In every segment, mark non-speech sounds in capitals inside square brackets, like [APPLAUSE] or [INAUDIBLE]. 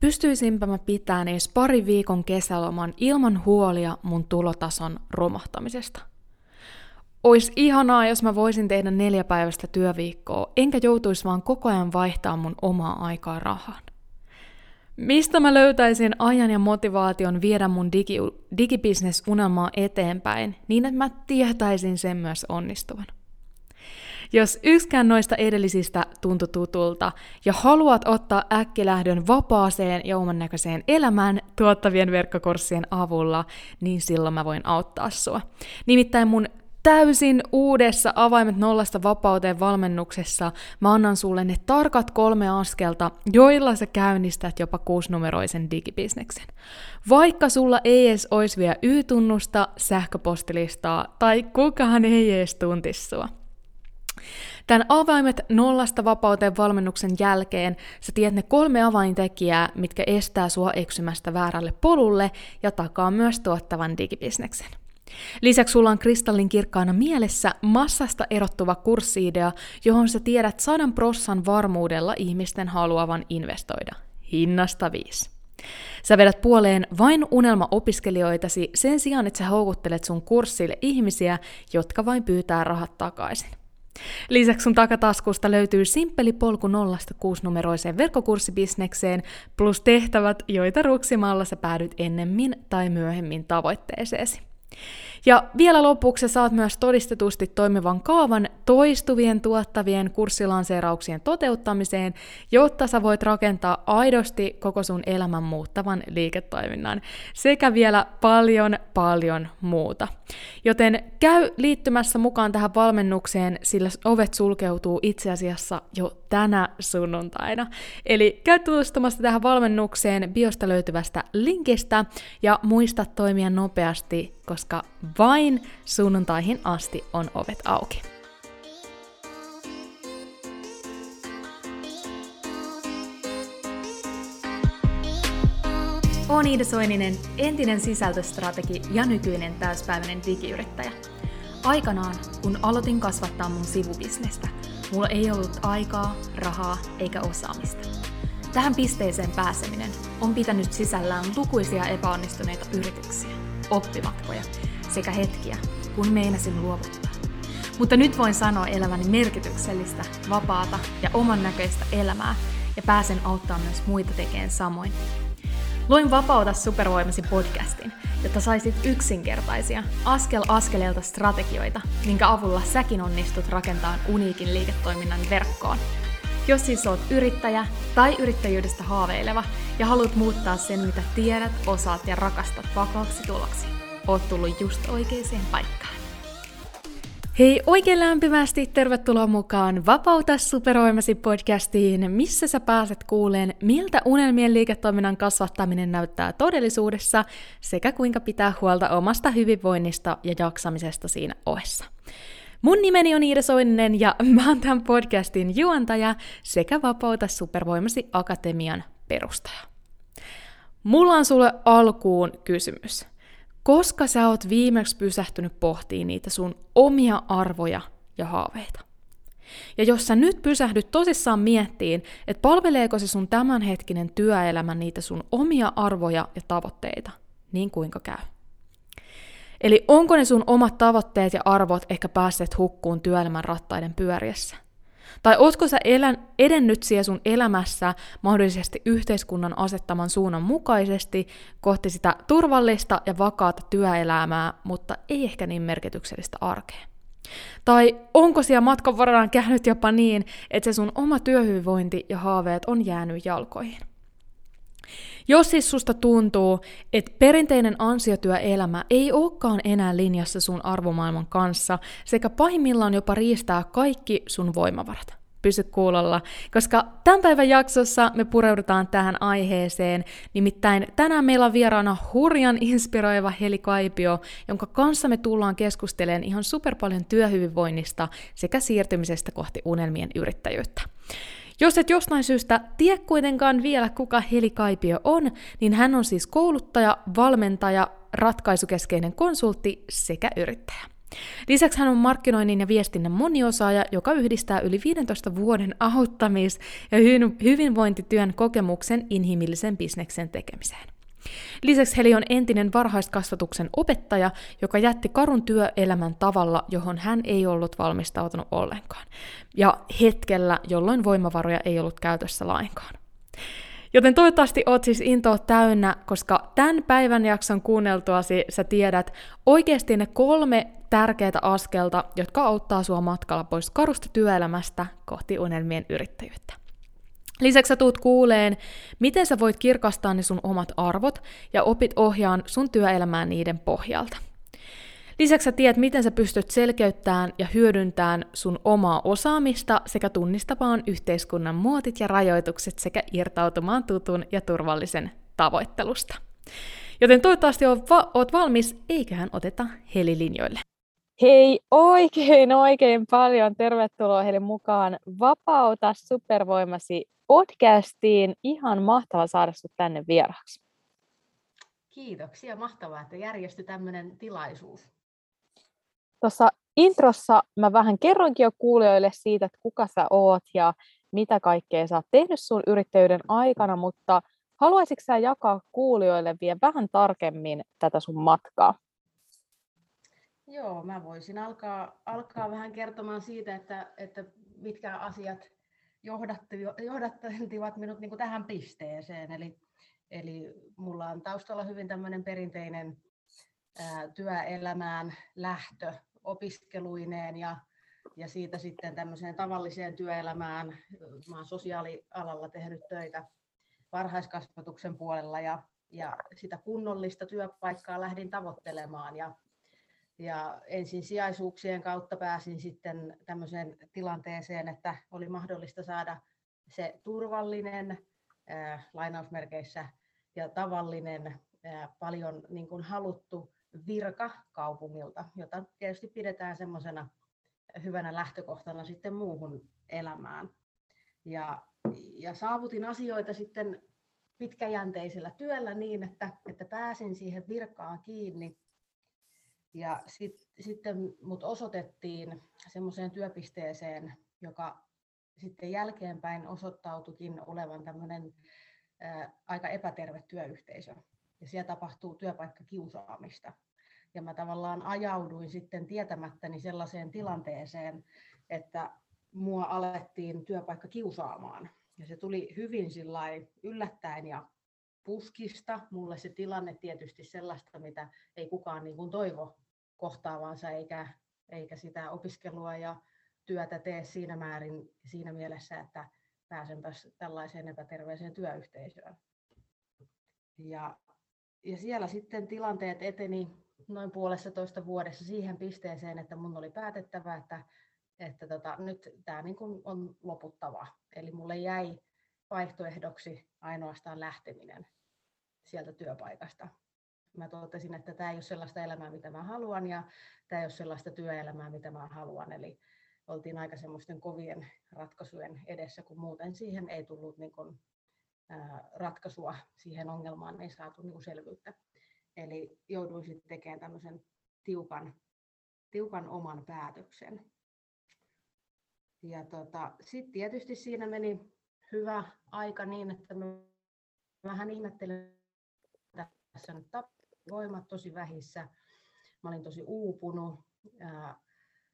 Pystyisimpä mä pitämään edes pari viikon kesäloman ilman huolia mun tulotason romahtamisesta. Ois ihanaa, jos mä voisin tehdä neljä päivästä työviikkoa, enkä joutuisi vaan koko ajan vaihtaa mun omaa aikaa rahaan. Mistä mä löytäisin ajan ja motivaation viedä mun digi, digibisnes-unelmaa eteenpäin, niin että mä tietäisin sen myös onnistuvan? Jos yksikään noista edellisistä tuntui tutulta ja haluat ottaa äkkilähdön vapaaseen ja oman näköiseen elämään tuottavien verkkokurssien avulla, niin silloin mä voin auttaa sua. Nimittäin mun täysin uudessa Avaimet nollasta vapauteen valmennuksessa mä annan sulle ne tarkat kolme askelta, joilla sä käynnistät jopa kuusinumeroisen digibisneksen. Vaikka sulla ei edes olisi vielä Y-tunnusta, sähköpostilistaa tai kukaan ei edes tuntisi sua. Tämän avaimet nollasta vapauteen valmennuksen jälkeen sä tiedät ne kolme avaintekijää, mitkä estää sua eksymästä väärälle polulle ja takaa myös tuottavan digibisneksen. Lisäksi sulla on kristallin kirkkaana mielessä massasta erottuva kurssiidea, johon sä tiedät sadan prossan varmuudella ihmisten haluavan investoida. Hinnasta viisi. Sä vedät puoleen vain unelma-opiskelijoitasi sen sijaan, että sä houkuttelet sun kurssille ihmisiä, jotka vain pyytää rahat takaisin. Lisäksi sun takataskusta löytyy simppeli polku nollasta kuusinumeroiseen verkkokurssibisnekseen plus tehtävät, joita ruksimalla sä päädyt ennemmin tai myöhemmin tavoitteeseesi. Ja vielä lopuksi saat myös todistetusti toimivan kaavan toistuvien tuottavien kurssilanseerauksien toteuttamiseen, jotta sä voit rakentaa aidosti koko sun elämän muuttavan liiketoiminnan, sekä vielä paljon, paljon muuta. Joten käy liittymässä mukaan tähän valmennukseen, sillä ovet sulkeutuu itse asiassa jo tänä sunnuntaina. Eli käy tutustumassa tähän valmennukseen biosta löytyvästä linkistä ja muista toimia nopeasti, koska vain sunnuntaihin asti on ovet auki. Olen Iida Soininen, entinen sisältöstrategi ja nykyinen täyspäiväinen digiyrittäjä. Aikanaan, kun aloitin kasvattaa mun sivubisnestä, mulla ei ollut aikaa, rahaa eikä osaamista. Tähän pisteeseen pääseminen on pitänyt sisällään lukuisia epäonnistuneita yrityksiä, oppimatkoja sekä hetkiä, kun meinasin luovuttaa. Mutta nyt voin sanoa elämäni merkityksellistä, vapaata ja oman näköistä elämää ja pääsen auttamaan myös muita tekemään samoin. Luin Vapauta supervoimasi podcastin, jotta saisit yksinkertaisia, askel askeleelta strategioita, minkä avulla säkin onnistut rakentamaan uniikin liiketoiminnan verkkoon. Jos siis oot yrittäjä tai yrittäjyydestä haaveileva ja haluat muuttaa sen, mitä tiedät, osaat ja rakastat vakaaksi tuloksi, oot tullut just oikeaan paikkaan. Hei, oikein lämpimästi tervetuloa mukaan Vapauta supervoimasi podcastiin, missä sä pääset kuuleen, miltä unelmien liiketoiminnan kasvattaminen näyttää todellisuudessa sekä kuinka pitää huolta omasta hyvinvoinnista ja jaksamisesta siinä ohessa. Mun nimeni on Iida Soininen ja mä oon tämän podcastin juontaja sekä Vapauta supervoimasi akatemian perustaja. Mulla on sulle alkuun kysymys – koska sä oot viimeksi pysähtynyt pohtiin niitä sun omia arvoja ja haaveita. Ja jos sä nyt pysähdyt tosissaan miettiin, että palveleeko se sun tämänhetkinen työelämä niitä sun omia arvoja ja tavoitteita, niin kuinka käy? Eli onko ne sun omat tavoitteet ja arvot ehkä päässeet hukkuun työelämän rattaiden pyöriessä? Tai ootko sä elän, edennyt siellä sun elämässä mahdollisesti yhteiskunnan asettaman suunnan mukaisesti kohti sitä turvallista ja vakaata työelämää, mutta ei ehkä niin merkityksellistä arkea? Tai onko siellä matkan varrella käynyt jopa niin, että se sun oma työhyvinvointi ja haaveet on jäänyt jalkoihin? Jos siis susta tuntuu, että perinteinen ansiotyöelämä ei olekaan enää linjassa sun arvomaailman kanssa, sekä pahimmillaan jopa riistää kaikki sun voimavarat, pysy kuulolla, koska tämän päivän jaksossa me pureudutaan tähän aiheeseen. Nimittäin tänään meillä on vieraana hurjan inspiroiva Heli Kaipio, jonka kanssa me tullaan keskustelemaan ihan super paljon työhyvinvoinnista sekä siirtymisestä kohti unelmien yrittäjyyttä. Jos et jostain syystä tie kuitenkaan vielä, kuka Heli Kaipio on, niin hän on siis kouluttaja, valmentaja, ratkaisukeskeinen konsultti sekä yrittäjä. Lisäksi hän on markkinoinnin ja viestinnän moniosaaja, joka yhdistää yli 15 vuoden auttamis- ja hyvinvointityön kokemuksen inhimillisen bisneksen tekemiseen. Lisäksi Heli on entinen varhaiskasvatuksen opettaja, joka jätti karun työelämän tavalla, johon hän ei ollut valmistautunut ollenkaan. Ja hetkellä, jolloin voimavaroja ei ollut käytössä lainkaan. Joten toivottavasti oot siis intoa täynnä, koska tämän päivän jakson kuunneltuasi sä tiedät oikeasti ne kolme tärkeää askelta, jotka auttaa sua matkalla pois karusta työelämästä kohti unelmien yrittäjyyttä. Lisäksi sä tuut kuuleen, miten sä voit kirkastaa ne sun omat arvot ja opit ohjaan sun työelämään niiden pohjalta. Lisäksi sä tiedät, miten sä pystyt selkeyttämään ja hyödyntämään sun omaa osaamista sekä tunnistamaan yhteiskunnan muotit ja rajoitukset sekä irtautumaan tutun ja turvallisen tavoittelusta. Joten toivottavasti oot valmis, eiköhän oteta helilinjoille. Hei oikein oikein paljon tervetuloa heille mukaan Vapauta supervoimasi podcastiin. Ihan mahtava saada sinut tänne vieraaksi. Kiitoksia, mahtavaa, että järjestyi tämmöinen tilaisuus. Tuossa introssa mä vähän kerroinkin jo kuulijoille siitä, että kuka sä oot ja mitä kaikkea sä oot tehnyt sun yrittäjyyden aikana, mutta haluaisitko sä jakaa kuulijoille vielä vähän tarkemmin tätä sun matkaa? Joo, mä voisin alkaa, alkaa vähän kertomaan siitä, että, että mitkä asiat johdattivat minut niin kuin tähän pisteeseen. Eli, eli mulla on taustalla hyvin tämmöinen perinteinen ää, työelämään lähtö opiskeluineen ja, ja siitä sitten tämmöiseen tavalliseen työelämään. Mä olen sosiaalialalla tehnyt töitä varhaiskasvatuksen puolella ja, ja sitä kunnollista työpaikkaa lähdin tavoittelemaan ja ja ensisijaisuuksien kautta pääsin sitten tämmöiseen tilanteeseen, että oli mahdollista saada se turvallinen äh, lainausmerkeissä ja tavallinen äh, paljon niin kuin haluttu virka kaupungilta, jota tietysti pidetään semmoisena hyvänä lähtökohtana sitten muuhun elämään. Ja, ja saavutin asioita sitten pitkäjänteisellä työllä niin, että, että pääsin siihen virkaan kiinni ja sit, sitten mut osoitettiin semmoiseen työpisteeseen, joka sitten jälkeenpäin osoittautukin olevan tämmöinen aika epäterve työyhteisö. Ja siellä tapahtuu työpaikkakiusaamista. Ja mä tavallaan ajauduin sitten tietämättäni sellaiseen tilanteeseen, että mua alettiin työpaikka kiusaamaan. Ja se tuli hyvin yllättäen ja puskista. Mulle se tilanne tietysti sellaista, mitä ei kukaan niin kuin toivo kohtaavansa, eikä, eikä sitä opiskelua ja työtä tee siinä määrin siinä mielessä, että pääsenpäs tällaiseen epäterveeseen työyhteisöön. Ja, ja siellä sitten tilanteet eteni noin puolessa toista vuodessa siihen pisteeseen, että mun oli päätettävä, että, että tota, nyt tämä niin on loputtava. Eli mulle jäi vaihtoehdoksi ainoastaan lähteminen sieltä työpaikasta. Mä totesin, että tämä ei ole sellaista elämää, mitä mä haluan, ja tämä ei ole sellaista työelämää, mitä mä haluan. Eli oltiin aika semmoisten kovien ratkaisujen edessä, kun muuten siihen ei tullut niin kuin, ää, ratkaisua siihen ongelmaan, ei saatu niin selvyyttä. Eli jouduin sitten tekemään tämmöisen tiukan, tiukan oman päätöksen. Ja tota, sitten tietysti siinä meni hyvä aika niin, että mä vähän ihmettelin nyt voimat tosi vähissä. Mä olin tosi uupunut ja,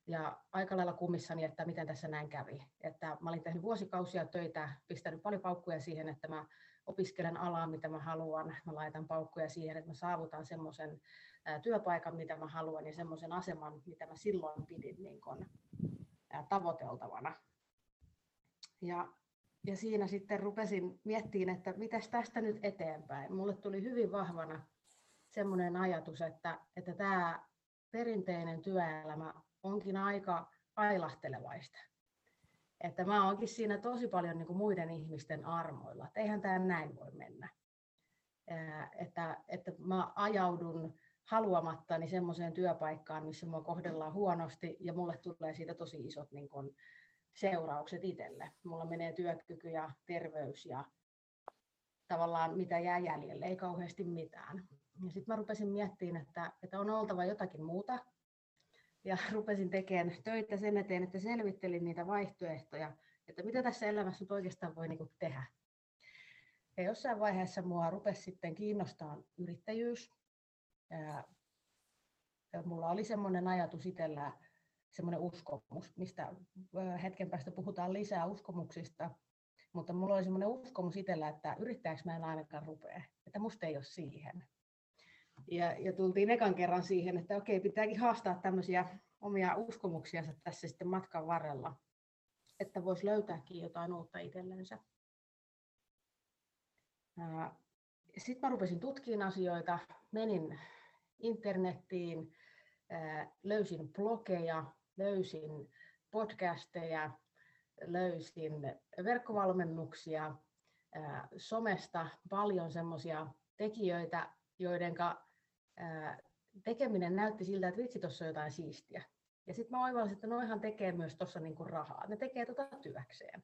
ja aika lailla kummissani, että miten tässä näin kävi. Että mä olin tehnyt vuosikausia töitä, pistänyt paljon paukkuja siihen, että mä opiskelen alaa, mitä mä haluan. Mä laitan paukkuja siihen, että mä saavutan semmoisen työpaikan, mitä mä haluan, ja semmoisen aseman, mitä mä silloin pidin niin kun, tavoiteltavana. Ja ja siinä sitten rupesin miettimään, että mitäs tästä nyt eteenpäin. Mulle tuli hyvin vahvana semmoinen ajatus, että, että tämä perinteinen työelämä onkin aika ailahtelevaista. Että mä oonkin siinä tosi paljon niin kuin muiden ihmisten armoilla. Että eihän tämä näin voi mennä. Että, että mä ajaudun haluamattani semmoiseen työpaikkaan, missä mua kohdellaan huonosti ja mulle tulee siitä tosi isot niin kuin, seuraukset itselle. Mulla menee työkyky ja terveys ja tavallaan mitä jää jäljelle, ei kauheasti mitään. Ja sitten mä rupesin miettimään, että, että on oltava jotakin muuta. ja [LAUGHS] rupesin tekemään töitä sen eteen, että selvittelin niitä vaihtoehtoja, että mitä tässä elämässä nyt oikeastaan voi niin tehdä. Ja jossain vaiheessa mua rupesi sitten kiinnostaa yrittäjyys. Ja mulla oli semmoinen ajatus itsellä, semmoinen uskomus, mistä hetken päästä puhutaan lisää uskomuksista, mutta mulla oli semmoinen uskomus itsellä, että yrittäjäksi mä en ainakaan rupea, että musta ei ole siihen. Ja, ja tultiin ekan kerran siihen, että okei, pitääkin haastaa tämmöisiä omia uskomuksiansa tässä sitten matkan varrella, että voisi löytääkin jotain uutta itsellensä. Sitten mä rupesin tutkimaan asioita, menin internettiin, löysin blogeja, löysin podcasteja, löysin verkkovalmennuksia, somesta paljon semmoisia tekijöitä, joiden tekeminen näytti siltä, että vitsi, tuossa on jotain siistiä. Ja sitten mä oivalsin, että noihan tekee myös tuossa niinku rahaa. Ne tekee tota työkseen.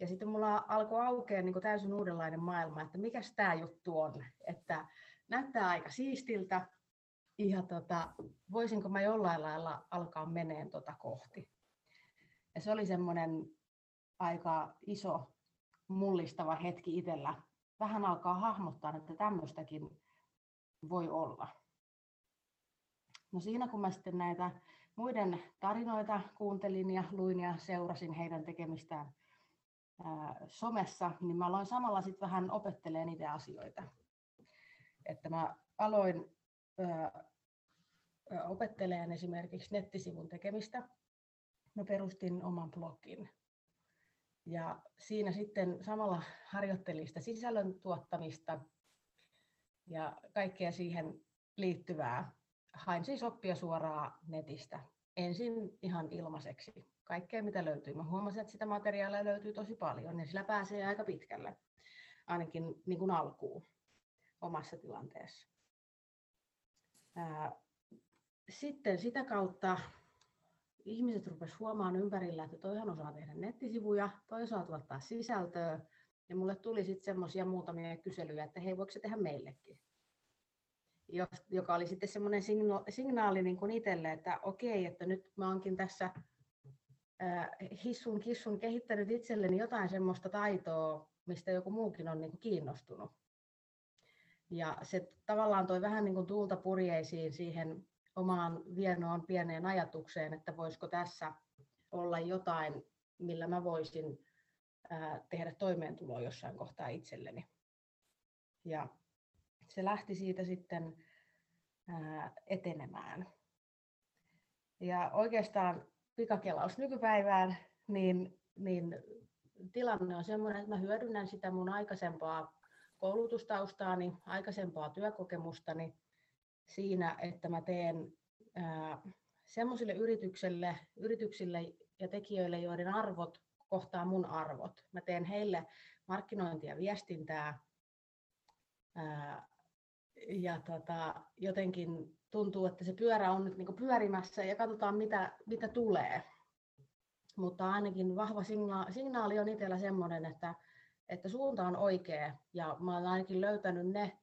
Ja sitten mulla alkoi aukea niin täysin uudenlainen maailma, että mikä tämä juttu on. Että näyttää aika siistiltä, ja tota, voisinko mä jollain lailla alkaa meneen tota kohti. Ja se oli semmoinen aika iso mullistava hetki itsellä. Vähän alkaa hahmottaa, että tämmöistäkin voi olla. No siinä kun mä sitten näitä muiden tarinoita kuuntelin ja luin ja seurasin heidän tekemistään ää, somessa, niin mä aloin samalla sitten vähän opettelemaan niitä asioita. Että mä aloin opettelemaan esimerkiksi nettisivun tekemistä. Mä perustin oman blogin. Ja siinä sitten samalla harjoittelin sitä sisällön tuottamista ja kaikkea siihen liittyvää. Hain siis oppia suoraan netistä. Ensin ihan ilmaiseksi. Kaikkea mitä löytyy. Mä huomasin, että sitä materiaalia löytyy tosi paljon ja sillä pääsee aika pitkälle. Ainakin niin kuin alkuun omassa tilanteessa. Sitten sitä kautta ihmiset rupesivat huomaamaan ympärillä, että toihan osaa tehdä nettisivuja, toi osaa tuottaa sisältöä. Ja mulle tuli sitten semmoisia muutamia kyselyjä, että hei, voiko se tehdä meillekin? Joka oli sitten semmoinen signaali niin kuin itselle, että okei, että nyt mä oonkin tässä hissun kissun kehittänyt itselleni jotain semmoista taitoa, mistä joku muukin on niin kuin kiinnostunut. Ja se tavallaan toi vähän niin kuin tuulta purjeisiin siihen omaan vienoon pieneen ajatukseen, että voisiko tässä olla jotain, millä mä voisin tehdä toimeentuloa jossain kohtaa itselleni. Ja se lähti siitä sitten etenemään. Ja oikeastaan pikakelaus nykypäivään, niin, niin tilanne on sellainen, että mä hyödynnän sitä mun aikaisempaa koulutustaustaani, aikaisempaa työkokemustani siinä, että mä teen semmoisille yrityksille, yrityksille ja tekijöille, joiden arvot kohtaa mun arvot. Mä teen heille markkinointia ja viestintää. Ää, ja tota, jotenkin tuntuu, että se pyörä on nyt niin pyörimässä ja katsotaan mitä, mitä tulee. Mutta ainakin vahva signaali, signaali on itsellä semmoinen, että, että suunta on oikea ja mä olen ainakin löytänyt ne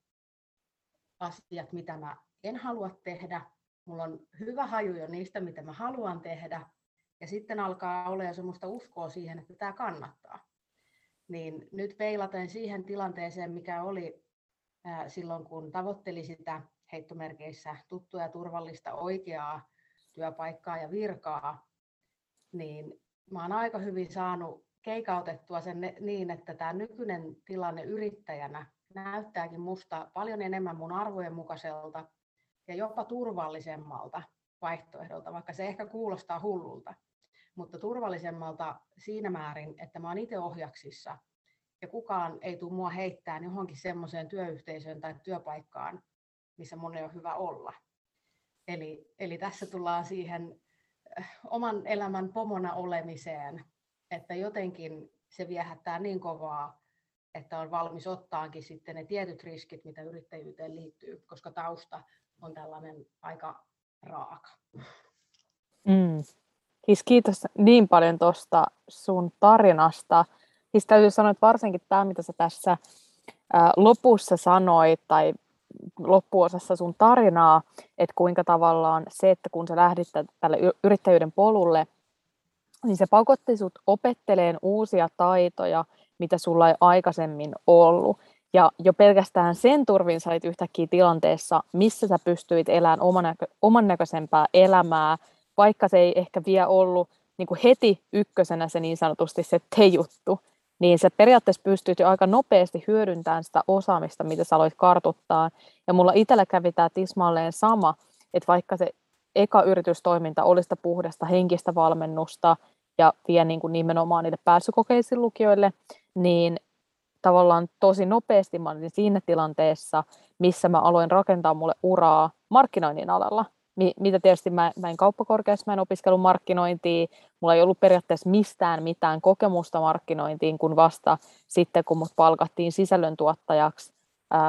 asiat, mitä mä en halua tehdä. Mulla on hyvä haju jo niistä, mitä mä haluan tehdä. Ja sitten alkaa olla semmoista uskoa siihen, että tämä kannattaa. Niin nyt peilaten siihen tilanteeseen, mikä oli silloin, kun tavoitteli sitä heittomerkeissä tuttua ja turvallista oikeaa työpaikkaa ja virkaa, niin mä oon aika hyvin saanut keikautettua sen niin, että tämä nykyinen tilanne yrittäjänä näyttääkin musta paljon enemmän mun arvojen mukaiselta ja jopa turvallisemmalta vaihtoehdolta, vaikka se ehkä kuulostaa hullulta, mutta turvallisemmalta siinä määrin, että mä oon itse ohjaksissa ja kukaan ei tule mua heittää johonkin semmoiseen työyhteisöön tai työpaikkaan, missä mun ei ole hyvä olla. Eli, eli tässä tullaan siihen äh, oman elämän pomona olemiseen, että jotenkin se viehättää niin kovaa, että on valmis ottaakin sitten ne tietyt riskit, mitä yrittäjyyteen liittyy, koska tausta on tällainen aika raaka. Mm. Siis kiitos niin paljon tuosta sun tarinasta. Siis täytyy sanoa, että varsinkin tämä, mitä sä tässä lopussa sanoit, tai loppuosassa sun tarinaa, että kuinka tavallaan se, että kun sä lähdit tälle yrittäjyyden polulle, niin se pakotti sut opetteleen uusia taitoja, mitä sulla ei aikaisemmin ollut. Ja jo pelkästään sen turvin sä olit yhtäkkiä tilanteessa, missä sä pystyit elämään oman, näkö, oman näköisempää elämää, vaikka se ei ehkä vielä ollut niin kuin heti ykkösenä se niin sanotusti se te-juttu, niin se periaatteessa pystyt jo aika nopeasti hyödyntämään sitä osaamista, mitä sä aloit kartuttaa. Ja mulla itsellä kävi tämä tismalleen sama, että vaikka se eka yritystoiminta oli sitä puhdasta henkistä valmennusta ja vie niin kuin nimenomaan niille pääsykokeisiin lukijoille, niin tavallaan tosi nopeasti mä olin siinä tilanteessa, missä mä aloin rakentaa mulle uraa markkinoinnin alalla mitä tietysti mä, mä en kauppakorkeassa, mä en opiskellut markkinointia, mulla ei ollut periaatteessa mistään mitään kokemusta markkinointiin, kun vasta sitten, kun mut palkattiin sisällöntuottajaksi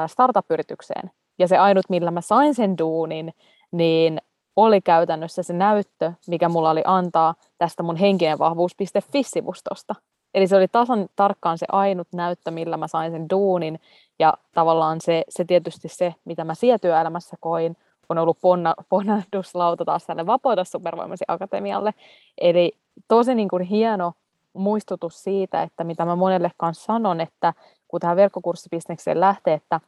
startup-yritykseen. Ja se ainut, millä mä sain sen duunin, niin oli käytännössä se näyttö, mikä mulla oli antaa tästä mun henkinen vahvuus.fi-sivustosta. Eli se oli tasan tarkkaan se ainut näyttö, millä mä sain sen duunin, ja tavallaan se, se tietysti se, mitä mä siellä työelämässä koin, on ollut ponna, ponnahduslauta taas tänne Vapauta supervoimasi akatemialle. Eli tosi niin kuin hieno muistutus siitä, että mitä mä monelle kanssa sanon, että kun tähän verkkokurssibisnekseen lähtee, että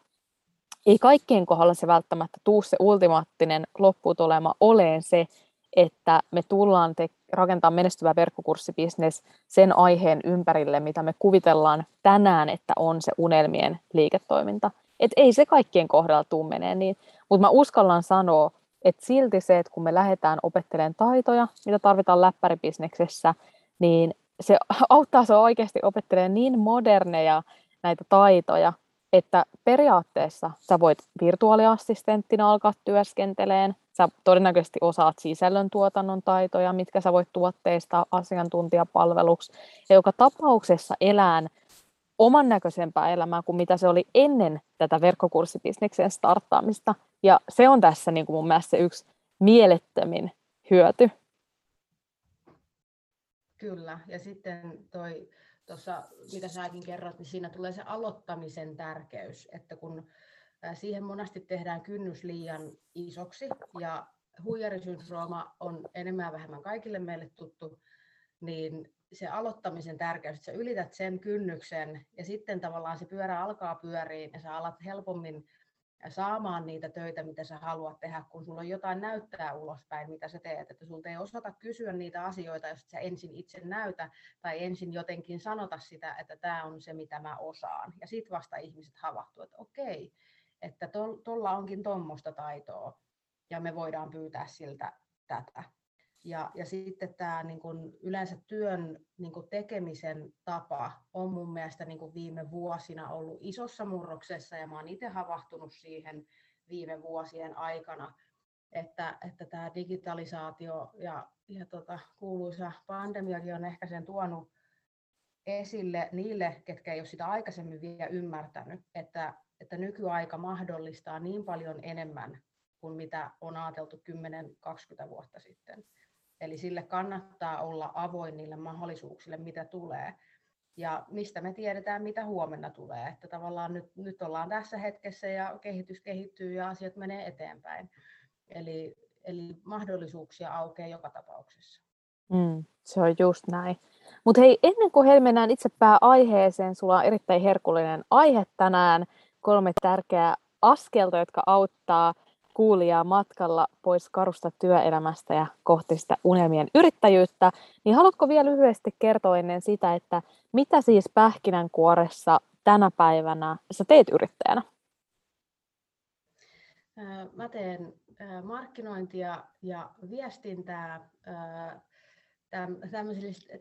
ei kaikkien kohdalla se välttämättä tuu se ultimaattinen lopputulema oleen se, että me tullaan te- rakentaa menestyvä verkkokurssibisnes sen aiheen ympärille, mitä me kuvitellaan tänään, että on se unelmien liiketoiminta. Et ei se kaikkien kohdalla tule menee niin, mutta mä uskallan sanoa, että silti se, että kun me lähdetään opettelemaan taitoja, mitä tarvitaan läppäribisneksessä, niin se [LAUGHS] auttaa se oikeasti opettelemaan niin moderneja näitä taitoja, että periaatteessa sä voit virtuaaliassistenttina alkaa työskenteleen, sä todennäköisesti osaat sisällöntuotannon taitoja, mitkä sä voit tuotteista asiantuntijapalveluksi, ja joka tapauksessa elään oman näköisempää elämää kuin mitä se oli ennen tätä verkkokurssibisneksen starttaamista. Ja se on tässä niin kuin mun mielestä se yksi mielettömin hyöty. Kyllä, ja sitten toi tuossa, mitä säkin kerrot, niin siinä tulee se aloittamisen tärkeys, että kun siihen monesti tehdään kynnys liian isoksi, ja huijarisyndrooma on enemmän ja vähemmän kaikille meille tuttu, niin se aloittamisen tärkeys, että sä ylität sen kynnyksen ja sitten tavallaan se pyörä alkaa pyöriin ja sä alat helpommin saamaan niitä töitä, mitä sä haluat tehdä, kun sulla on jotain näyttää ulospäin, mitä sä teet. Että sulta ei osata kysyä niitä asioita, jos sä ensin itse näytä tai ensin jotenkin sanota sitä, että tämä on se, mitä mä osaan. Ja sitten vasta ihmiset havahtuu, että okei, että tuolla onkin tuommoista taitoa ja me voidaan pyytää siltä tätä. Ja, ja sitten tämä niin kun yleensä työn niin kun tekemisen tapa on mun mielestä niin kun viime vuosina ollut isossa murroksessa ja mä oon itse havahtunut siihen viime vuosien aikana, että, että tämä digitalisaatio ja, ja tota, kuuluisa pandemiakin on ehkä sen tuonut esille niille, ketkä ei ole sitä aikaisemmin vielä ymmärtänyt, että, että nykyaika mahdollistaa niin paljon enemmän kuin mitä on ajateltu 10-20 vuotta sitten. Eli sille kannattaa olla avoin niille mahdollisuuksille, mitä tulee. Ja mistä me tiedetään, mitä huomenna tulee. Että tavallaan nyt, nyt ollaan tässä hetkessä ja kehitys kehittyy ja asiat menee eteenpäin. Eli, eli mahdollisuuksia aukeaa joka tapauksessa. Mm, se on just näin. Mutta hei, ennen kuin hei mennään itse pääaiheeseen, sulla on erittäin herkullinen aihe tänään, kolme tärkeää askelta, jotka auttaa kuulijaa matkalla pois karusta työelämästä ja kohti sitä unelmien yrittäjyyttä, niin haluatko vielä lyhyesti kertoa ennen sitä, että mitä siis pähkinänkuoressa tänä päivänä sä teet yrittäjänä? Mä teen markkinointia ja viestintää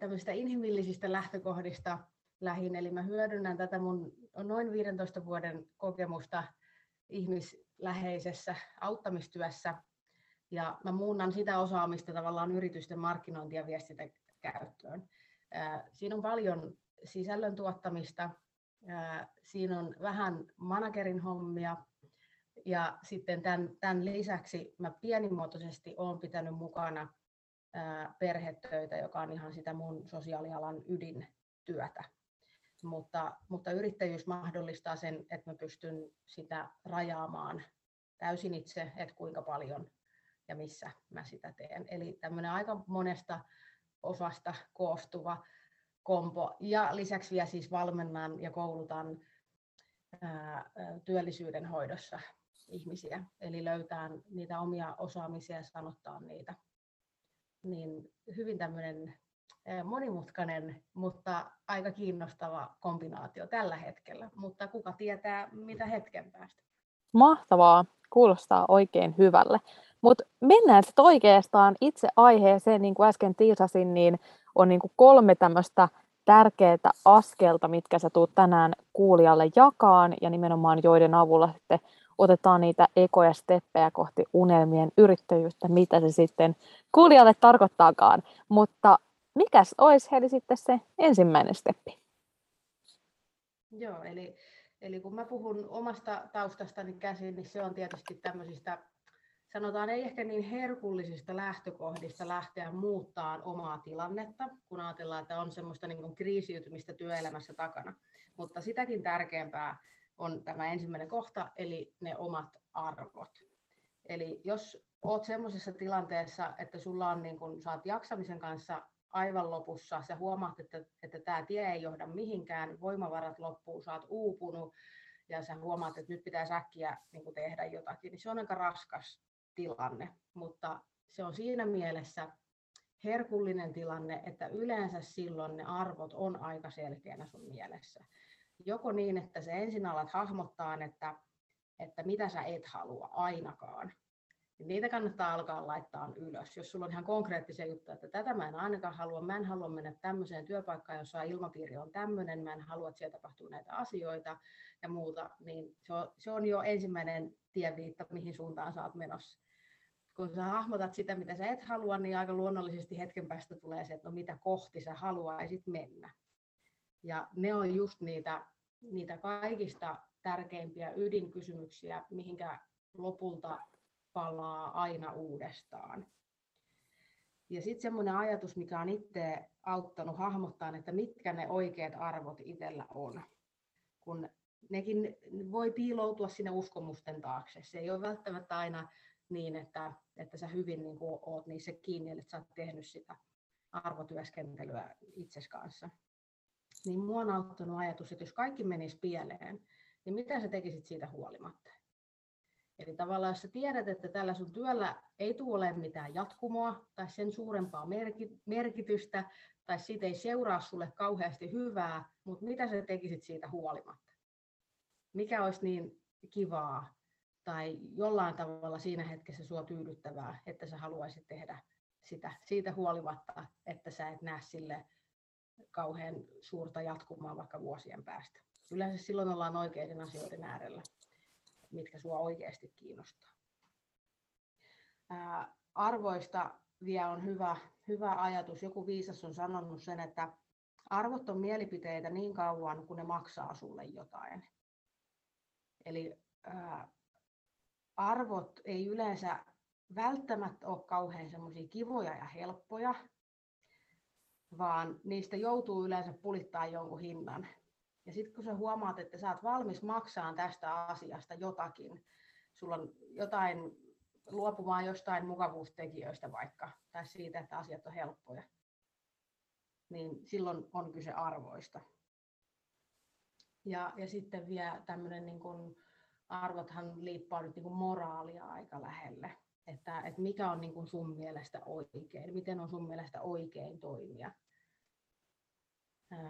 tämmöisistä inhimillisistä lähtökohdista lähin, eli mä hyödynnän tätä mun noin 15 vuoden kokemusta ihmisläheisessä auttamistyössä. Ja mä muunnan sitä osaamista tavallaan yritysten markkinointia ja viestintäkäyttöön. Siinä on paljon sisällön tuottamista, siinä on vähän managerin hommia. Ja sitten tämän, tämän lisäksi mä pienimuotoisesti olen pitänyt mukana perhetöitä, joka on ihan sitä mun sosiaalialan ydintyötä mutta, mutta yrittäjyys mahdollistaa sen, että mä pystyn sitä rajaamaan täysin itse, että kuinka paljon ja missä mä sitä teen. Eli tämmöinen aika monesta osasta koostuva kompo. Ja lisäksi vielä siis valmennan ja koulutan ää, työllisyyden hoidossa ihmisiä, eli löytää niitä omia osaamisia ja sanottaa niitä. Niin hyvin tämmöinen monimutkainen, mutta aika kiinnostava kombinaatio tällä hetkellä, mutta kuka tietää, mitä hetken päästä. Mahtavaa, kuulostaa oikein hyvälle. Mutta mennään sitten oikeastaan itse aiheeseen, niin kuin äsken tiisasin, niin on niin kuin kolme tämmöistä tärkeää askelta, mitkä sä tuut tänään kuulijalle jakaan ja nimenomaan joiden avulla sitten otetaan niitä ekoja steppejä kohti unelmien yrittäjyyttä, mitä se sitten kuulijalle tarkoittaakaan. Mutta mikäs olisi Heli sitten se ensimmäinen steppi? Joo, eli, eli kun mä puhun omasta taustastani käsin, niin se on tietysti tämmöisistä, sanotaan ei ehkä niin herkullisista lähtökohdista lähteä muuttaa omaa tilannetta, kun ajatellaan, että on semmoista niin kriisiytymistä työelämässä takana. Mutta sitäkin tärkeämpää on tämä ensimmäinen kohta, eli ne omat arvot. Eli jos olet semmoisessa tilanteessa, että sulla on niin kun, saat jaksamisen kanssa aivan lopussa, sä huomaat, että, että tämä tie ei johda mihinkään, voimavarat loppuu, sä oot uupunut ja sä huomaat, että nyt pitää äkkiä niin tehdä jotakin, niin se on aika raskas tilanne, mutta se on siinä mielessä herkullinen tilanne, että yleensä silloin ne arvot on aika selkeänä sun mielessä. Joko niin, että sä ensin alat hahmottaa, että, että mitä sä et halua ainakaan, niitä kannattaa alkaa laittaa ylös. Jos sulla on ihan konkreettisia juttuja, että tätä mä en ainakaan halua, mä en halua mennä tämmöiseen työpaikkaan, jossa ilmapiiri on tämmöinen, mä en halua, että siellä tapahtuu näitä asioita ja muuta, niin se on, se on jo ensimmäinen tieviitta, mihin suuntaan sä oot menossa. Kun sä hahmotat sitä, mitä sä et halua, niin aika luonnollisesti hetken päästä tulee se, että no mitä kohti sä haluaisit mennä. Ja ne on just niitä, niitä kaikista tärkeimpiä ydinkysymyksiä, mihinkä lopulta palaa aina uudestaan. Ja sitten semmoinen ajatus, mikä on itse auttanut hahmottaa, että mitkä ne oikeat arvot itsellä on. Kun nekin voi piiloutua sinne uskomusten taakse. Se ei ole välttämättä aina niin, että, että sä hyvin niin kuin oot niissä kiinni, että sä oot tehnyt sitä arvotyöskentelyä itsesi kanssa. Niin mua on auttanut ajatus, että jos kaikki menisi pieleen, niin mitä sä tekisit siitä huolimatta? Eli tavallaan jos sä tiedät, että tällä sun työllä ei tule mitään jatkumoa tai sen suurempaa merkitystä, tai siitä ei seuraa sulle kauheasti hyvää, mutta mitä sä tekisit siitä huolimatta? Mikä olisi niin kivaa tai jollain tavalla siinä hetkessä sua tyydyttävää, että sä haluaisit tehdä sitä siitä huolimatta, että sä et näe sille kauhean suurta jatkumaa vaikka vuosien päästä. Yleensä silloin ollaan oikeiden asioiden äärellä mitkä sinua oikeasti kiinnostaa. Ää, arvoista vielä on hyvä, hyvä ajatus. Joku viisas on sanonut sen, että arvot on mielipiteitä niin kauan, kun ne maksaa sulle jotain. Eli ää, arvot ei yleensä välttämättä ole kauhean semmoisia kivoja ja helppoja, vaan niistä joutuu yleensä pulittaa jonkun hinnan. Ja sitten kun sä huomaat, että sä oot valmis maksamaan tästä asiasta jotakin, sulla on jotain luopumaan jostain mukavuustekijöistä vaikka, tai siitä, että asiat on helppoja, niin silloin on kyse arvoista. Ja, ja sitten vielä tämmöinen niin kun, arvothan liippaa nyt niin kuin moraalia aika lähelle. Että, että mikä on niin kuin sun mielestä oikein, miten on sun mielestä oikein toimia.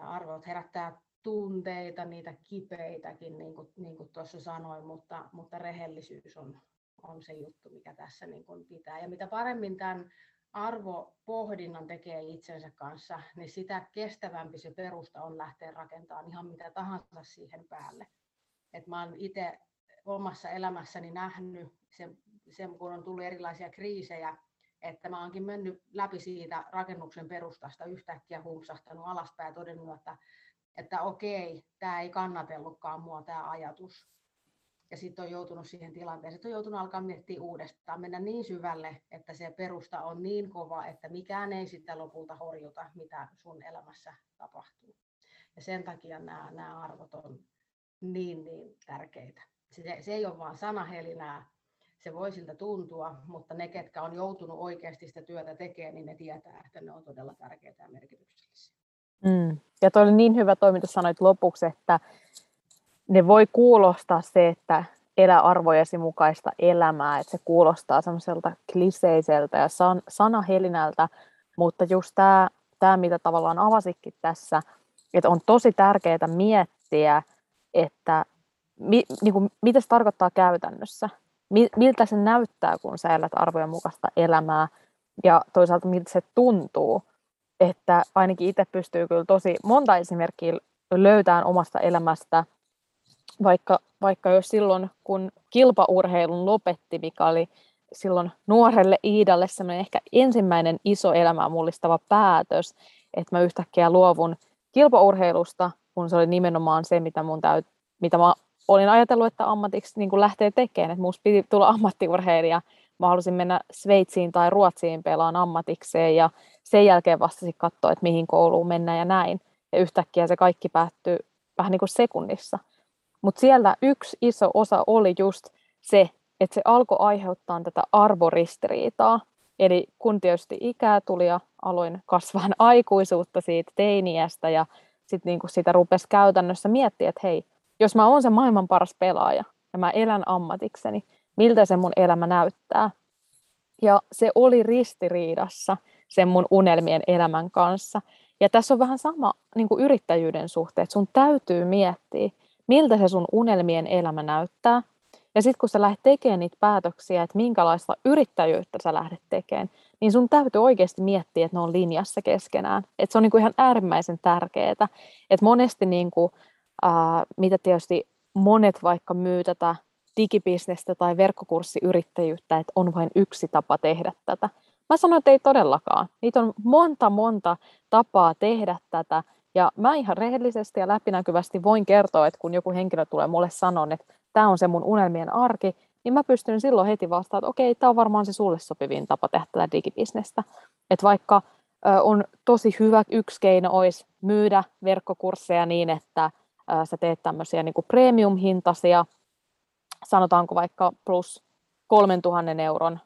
Arvot herättää tunteita, niitä kipeitäkin, niin kuin, niin kuin tuossa sanoin, mutta, mutta rehellisyys on, on se juttu, mikä tässä niin kuin pitää. Ja mitä paremmin tämän arvopohdinnan tekee itsensä kanssa, niin sitä kestävämpi se perusta on lähteä rakentamaan ihan mitä tahansa siihen päälle. Et mä oon itse omassa elämässäni nähnyt sen, sen, kun on tullut erilaisia kriisejä, että mä oonkin mennyt läpi siitä rakennuksen perustasta yhtäkkiä humpsahtanut alaspäin ja todennut, että että okei, tämä ei kannatellutkaan mua tämä ajatus. Ja sitten on joutunut siihen tilanteeseen, että on joutunut alkaa miettiä uudestaan, mennä niin syvälle, että se perusta on niin kova, että mikään ei sitten lopulta horjuta, mitä sun elämässä tapahtuu. Ja sen takia nämä, nämä arvot on niin, niin tärkeitä. Se, se ei ole vain sanahelinää, se voi siltä tuntua, mutta ne, ketkä on joutunut oikeasti sitä työtä tekemään, niin ne tietää, että ne on todella tärkeitä ja merkityksellisiä. Mm. Ja toi oli niin hyvä toiminta sanoit lopuksi, että ne voi kuulostaa se, että elä arvojesi mukaista elämää, että se kuulostaa semmoiselta kliseiseltä ja san, sanahelinältä, mutta just tämä, tämä, mitä tavallaan avasikin tässä, että on tosi tärkeää miettiä, että mi, niin kuin, mitä se tarkoittaa käytännössä, mi, miltä se näyttää, kun sä elät arvojen mukaista elämää, ja toisaalta miltä se tuntuu, että ainakin itse pystyy kyllä tosi monta esimerkkiä löytämään omasta elämästä, vaikka, vaikka jos silloin, kun kilpaurheilun lopetti, mikä oli silloin nuorelle Iidalle semmoinen ehkä ensimmäinen iso elämää mullistava päätös, että mä yhtäkkiä luovun kilpaurheilusta, kun se oli nimenomaan se, mitä, mun täyt, mitä mä olin ajatellut, että ammatiksi niin lähtee tekemään, että musta piti tulla ammattiurheilija. Mä halusin mennä Sveitsiin tai Ruotsiin pelaan ammatikseen ja sen jälkeen vasta katsoa, että mihin kouluun mennään ja näin. Ja yhtäkkiä se kaikki päättyi vähän niin kuin sekunnissa. Mutta siellä yksi iso osa oli just se, että se alkoi aiheuttaa tätä arvoristiriitaa. Eli kun tietysti ikää tuli ja aloin kasvaa [LAUGHS] aikuisuutta siitä teiniästä ja sitten niinku sitä rupesi käytännössä miettiä, että hei, jos mä oon se maailman paras pelaaja ja mä elän ammatikseni, miltä se mun elämä näyttää. Ja se oli ristiriidassa sen mun unelmien elämän kanssa. Ja tässä on vähän sama niin kuin yrittäjyyden suhteen, että sun täytyy miettiä, miltä se sun unelmien elämä näyttää. Ja sitten kun sä lähdet tekemään niitä päätöksiä, että minkälaista yrittäjyyttä sä lähdet tekemään, niin sun täytyy oikeasti miettiä, että ne on linjassa keskenään. Että se on niin kuin ihan äärimmäisen tärkeää. Että monesti, niin kuin, ää, mitä tietysti monet vaikka myy tätä digibisnestä tai verkkokurssiyrittäjyyttä, että on vain yksi tapa tehdä tätä. Mä sanoin, että ei todellakaan. Niitä on monta, monta tapaa tehdä tätä. Ja mä ihan rehellisesti ja läpinäkyvästi voin kertoa, että kun joku henkilö tulee mulle sanon, että tämä on se mun unelmien arki, niin mä pystyn silloin heti vastaamaan, että okei, tämä on varmaan se sulle sopivin tapa tehdä tätä digibisnestä. Että vaikka on tosi hyvä, yksi keino olisi myydä verkkokursseja niin, että sä teet tämmöisiä niin kuin premium-hintaisia, sanotaanko vaikka plus 3000 euron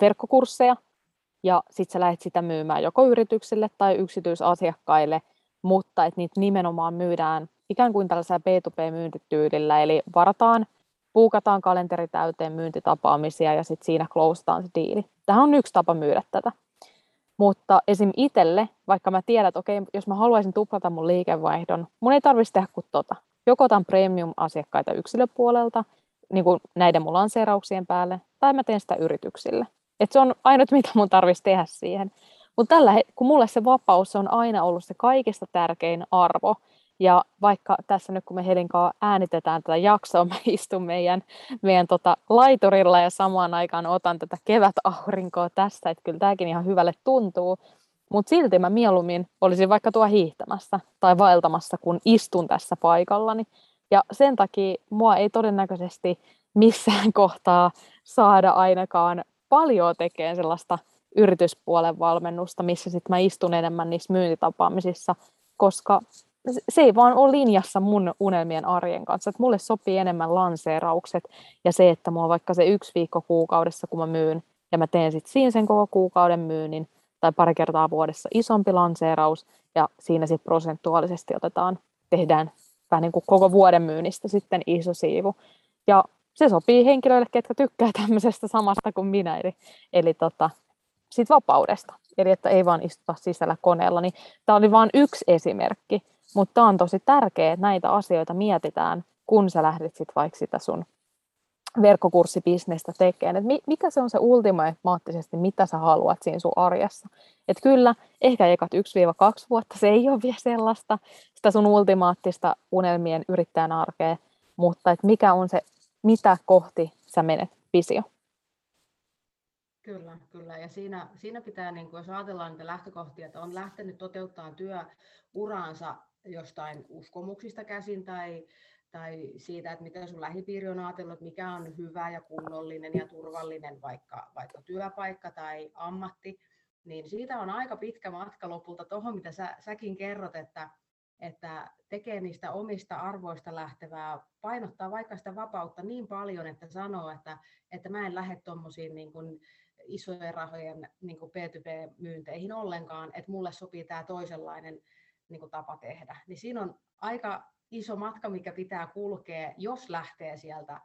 verkkokursseja, ja sitten sä lähdet sitä myymään joko yrityksille tai yksityisasiakkaille, mutta että niitä nimenomaan myydään ikään kuin tällaisella B2B-myyntityylillä, eli varataan, puukataan kalenteri täyteen myyntitapaamisia ja sitten siinä closetaan se diili. Tähän on yksi tapa myydä tätä. Mutta esim. itselle, vaikka mä tiedän, että okei, jos mä haluaisin tuplata mun liikevaihdon, mun ei tarvitsisi tehdä kuin tota. Joko otan premium-asiakkaita yksilöpuolelta, niin kuin näiden mun lanseerauksien päälle, tai mä teen sitä yrityksille. Et se on ainut, [LAUGHS] mitä mun tarvitsisi tehdä siihen. Mutta tällä, kun mulle se vapaus on aina ollut se kaikista tärkein arvo, ja vaikka tässä nyt kun me Helinkaa äänitetään tätä jaksoa, [LAUGHS] mä istun meidän, meidän tota laiturilla ja samaan aikaan otan tätä kevätaurinkoa tässä, että kyllä tämäkin ihan hyvälle tuntuu. Mutta silti mä mieluummin olisin vaikka tuo hiihtämässä tai vaeltamassa, kun istun tässä paikallani. Ja sen takia mua ei todennäköisesti missään [LAUGHS] kohtaa saada ainakaan paljon tekemään sellaista yrityspuolen valmennusta, missä sitten mä istun enemmän niissä myyntitapaamisissa, koska se ei vaan ole linjassa mun unelmien arjen kanssa. Että mulle sopii enemmän lanseeraukset ja se, että on vaikka se yksi viikko kuukaudessa, kun mä myyn, ja mä teen sitten siinä sen koko kuukauden myynnin, tai pari kertaa vuodessa isompi lanseeraus, ja siinä sitten prosentuaalisesti otetaan, tehdään vähän niin kuin koko vuoden myynnistä sitten iso siivu. Ja se sopii henkilöille, ketkä tykkää [LAUGHS] tämmöisestä samasta kuin minä, eli, eli tota, siitä vapaudesta. Eli että ei vaan istuta sisällä koneella. Niin tämä oli vain yksi esimerkki, mutta on tosi tärkeää, että näitä asioita mietitään, kun sä lähdet sit vaikka sitä sun verkkokurssibisnestä tekemään, että mikä se on se ultimaattisesti, mitä sä haluat siinä sun arjessa. Että kyllä, ehkä ekat 1-2 vuotta se ei ole vielä sellaista, sitä sun ultimaattista unelmien yrittäjän arkea, mutta että mikä on se, mitä kohti sä menet visio. Kyllä, kyllä. Ja siinä, siinä pitää, niin kuin, jos ajatellaan niitä lähtökohtia, että on lähtenyt toteuttamaan työuraansa jostain uskomuksista käsin tai, tai siitä, että mitä sun lähipiiri on ajatellut, että mikä on hyvä ja kunnollinen ja turvallinen vaikka, vaikka työpaikka tai ammatti, niin siitä on aika pitkä matka lopulta tuohon, mitä sä, säkin kerrot, että, että tekee niistä omista arvoista lähtevää, painottaa vaikka sitä vapautta niin paljon, että sanoo, että, että mä en lähde tuommoisiin niin isojen rahojen niin kuin B2B-myynteihin ollenkaan, että mulle sopii tämä toisenlainen niin kuin tapa tehdä. Niin siinä on aika iso matka, mikä pitää kulkea, jos lähtee sieltä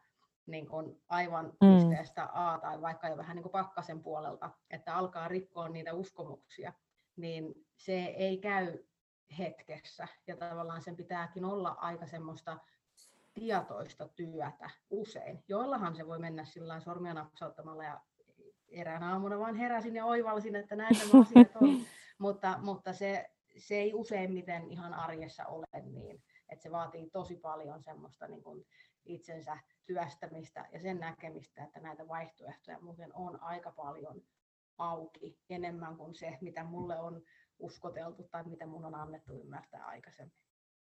niin kuin aivan mm. pisteestä A tai vaikka jo vähän niin kuin pakkasen puolelta, että alkaa rikkoa niitä uskomuksia, niin se ei käy hetkessä. Ja tavallaan sen pitääkin olla aika semmoista tietoista työtä usein. Joillahan se voi mennä sillä sormia napsauttamalla ja eräänä aamuna vaan heräsin ja oivalsin, että näin nämä asiat on. [LAUGHS] mutta, mutta se, se ei useimmiten ihan arjessa ole niin. Että se vaatii tosi paljon semmoista niin kuin itsensä työstämistä ja sen näkemistä, että näitä vaihtoehtoja muuten on aika paljon auki enemmän kuin se, mitä mulle on uskoteltu tai mitä mun on annettu ymmärtää aikaisemmin.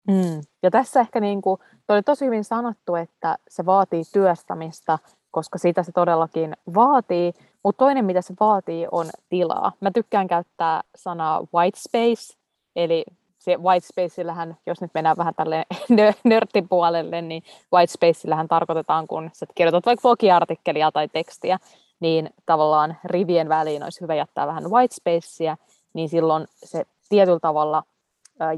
Mm. Ja tässä ehkä niin kuin, oli tosi hyvin sanottu, että se vaatii työstämistä, koska sitä se todellakin vaatii, mutta toinen, mitä se vaatii, on tilaa. Mä tykkään käyttää sanaa white space, eli se white spaceillähän, jos nyt mennään vähän tälle [LAUGHS] nörttipuolelle, niin white spaceillähän tarkoitetaan, kun sä kirjoitat vaikka blogiartikkelia tai tekstiä, niin tavallaan rivien väliin olisi hyvä jättää vähän white spacea, niin silloin se tietyllä tavalla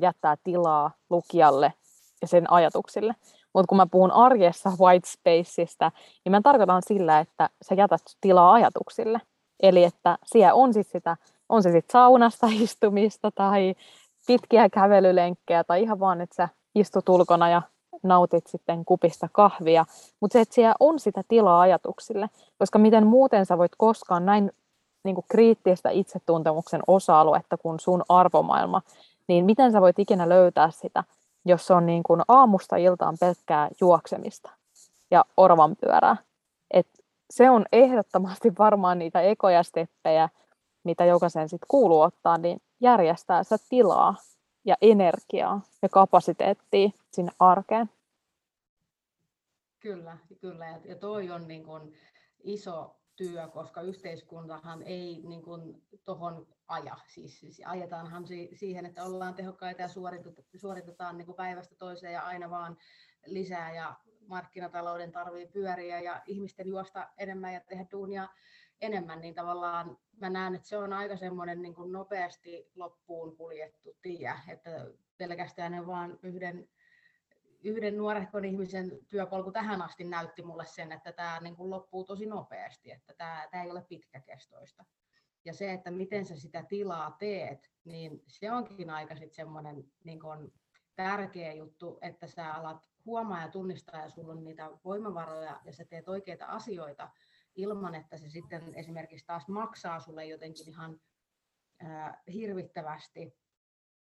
jättää tilaa lukijalle ja sen ajatuksille. Mutta kun mä puhun arjessa white spaceista, niin mä tarkoitan sillä, että sä jätät tilaa ajatuksille. Eli että siellä on sit sitä, on se sitten saunasta [LAUGHS] istumista tai pitkiä kävelylenkkejä tai ihan vaan, että sä istut ulkona ja nautit sitten kupista kahvia, mutta se, että siellä on sitä tilaa ajatuksille, koska miten muuten sä voit koskaan näin niin kuin kriittistä itsetuntemuksen osa-aluetta kuin sun arvomaailma, niin miten sä voit ikinä löytää sitä, jos on niin kuin aamusta iltaan pelkkää juoksemista ja orvan pyörää. Et se on ehdottomasti varmaan niitä ekoja steppejä, mitä jokaisen sitten kuuluu ottaa, niin järjestää sitä tilaa ja energiaa ja kapasiteettia sinne arkeen. Kyllä, kyllä. Ja toi on niin kuin iso työ, koska yhteiskuntahan ei niin kuin tohon aja. Siis, siis ajetaanhan si- siihen, että ollaan tehokkaita ja suoritetaan, suoritetaan niin päivästä toiseen ja aina vaan lisää ja markkinatalouden tarvii pyöriä ja ihmisten juosta enemmän ja tehdä duunia enemmän, niin tavallaan mä näen, että se on aika semmoinen niin kuin nopeasti loppuun kuljettu tie, että pelkästään vaan yhden, yhden nuorehkon ihmisen työpolku tähän asti näytti mulle sen, että tämä niin kuin loppuu tosi nopeasti, että tämä, tämä ei ole pitkäkestoista. Ja se, että miten sä sitä tilaa teet, niin se onkin aika sitten semmoinen niin kuin tärkeä juttu, että sä alat huomaa ja tunnistaa ja sulla on niitä voimavaroja ja sä teet oikeita asioita, ilman, että se sitten esimerkiksi taas maksaa sulle jotenkin ihan äh, hirvittävästi.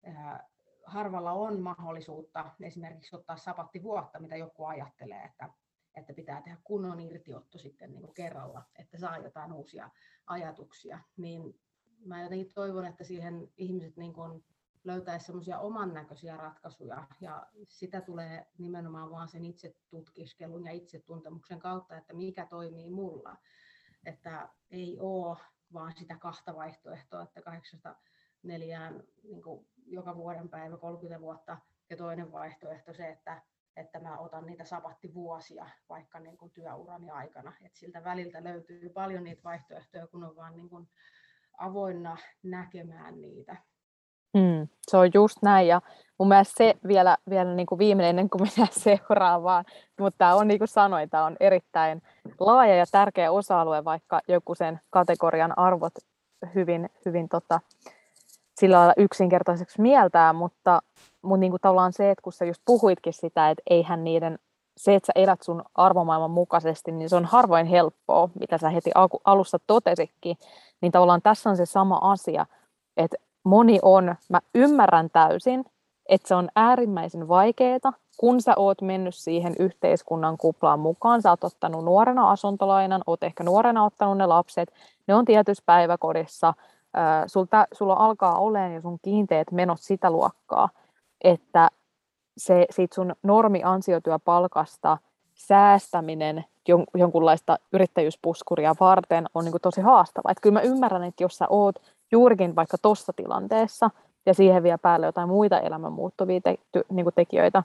Äh, harvalla on mahdollisuutta esimerkiksi ottaa sapattivuotta, mitä joku ajattelee, että, että pitää tehdä kunnon irtiotto sitten niin kuin kerralla, että saa jotain uusia ajatuksia. Niin mä jotenkin toivon, että siihen ihmiset niin kuin löytäisi semmoisia oman näköisiä ratkaisuja ja sitä tulee nimenomaan vaan sen itse tutkiskelun ja itsetuntemuksen kautta, että mikä toimii mulla. Että ei ole vaan sitä kahta vaihtoehtoa, että kahdeksasta neljään niin kuin joka vuoden päivä 30 vuotta ja toinen vaihtoehto se, että, että mä otan niitä sabattivuosia vaikka niin kuin työurani aikana. Et siltä väliltä löytyy paljon niitä vaihtoehtoja, kun on vaan niin kuin avoinna näkemään niitä. Mm, se on just näin. Ja mun mielestä se vielä, vielä niin kuin viimeinen ennen kuin mennään [LAUGHS] seuraavaan, mutta tämä on niin kuin sanoin, tämä on erittäin laaja ja tärkeä osa-alue, vaikka joku sen kategorian arvot hyvin, hyvin tota, sillä lailla yksinkertaiseksi mieltää, mutta, mutta niin kuin tavallaan se, että kun sä just puhuitkin sitä, että eihän niiden, se, että sä elät sun arvomaailman mukaisesti, niin se on harvoin helppoa, mitä sä heti alussa totesikin, niin tavallaan tässä on se sama asia, että moni on, mä ymmärrän täysin, että se on äärimmäisen vaikeaa, kun sä oot mennyt siihen yhteiskunnan kuplaan mukaan, sä oot ottanut nuorena asuntolainan, oot ehkä nuorena ottanut ne lapset, ne on tietyssä päiväkodissa, sulta, sulla alkaa olemaan jo sun kiinteät menot sitä luokkaa, että se siitä sun normi-ansiotyöpalkasta säästäminen jon, jonkunlaista yrittäjyyspuskuria varten on niin tosi haastavaa. Että kyllä mä ymmärrän, että jos sä oot juurikin vaikka tuossa tilanteessa, ja siihen vielä päälle jotain muita elämän muuttuvia te- ty- niin kuin tekijöitä,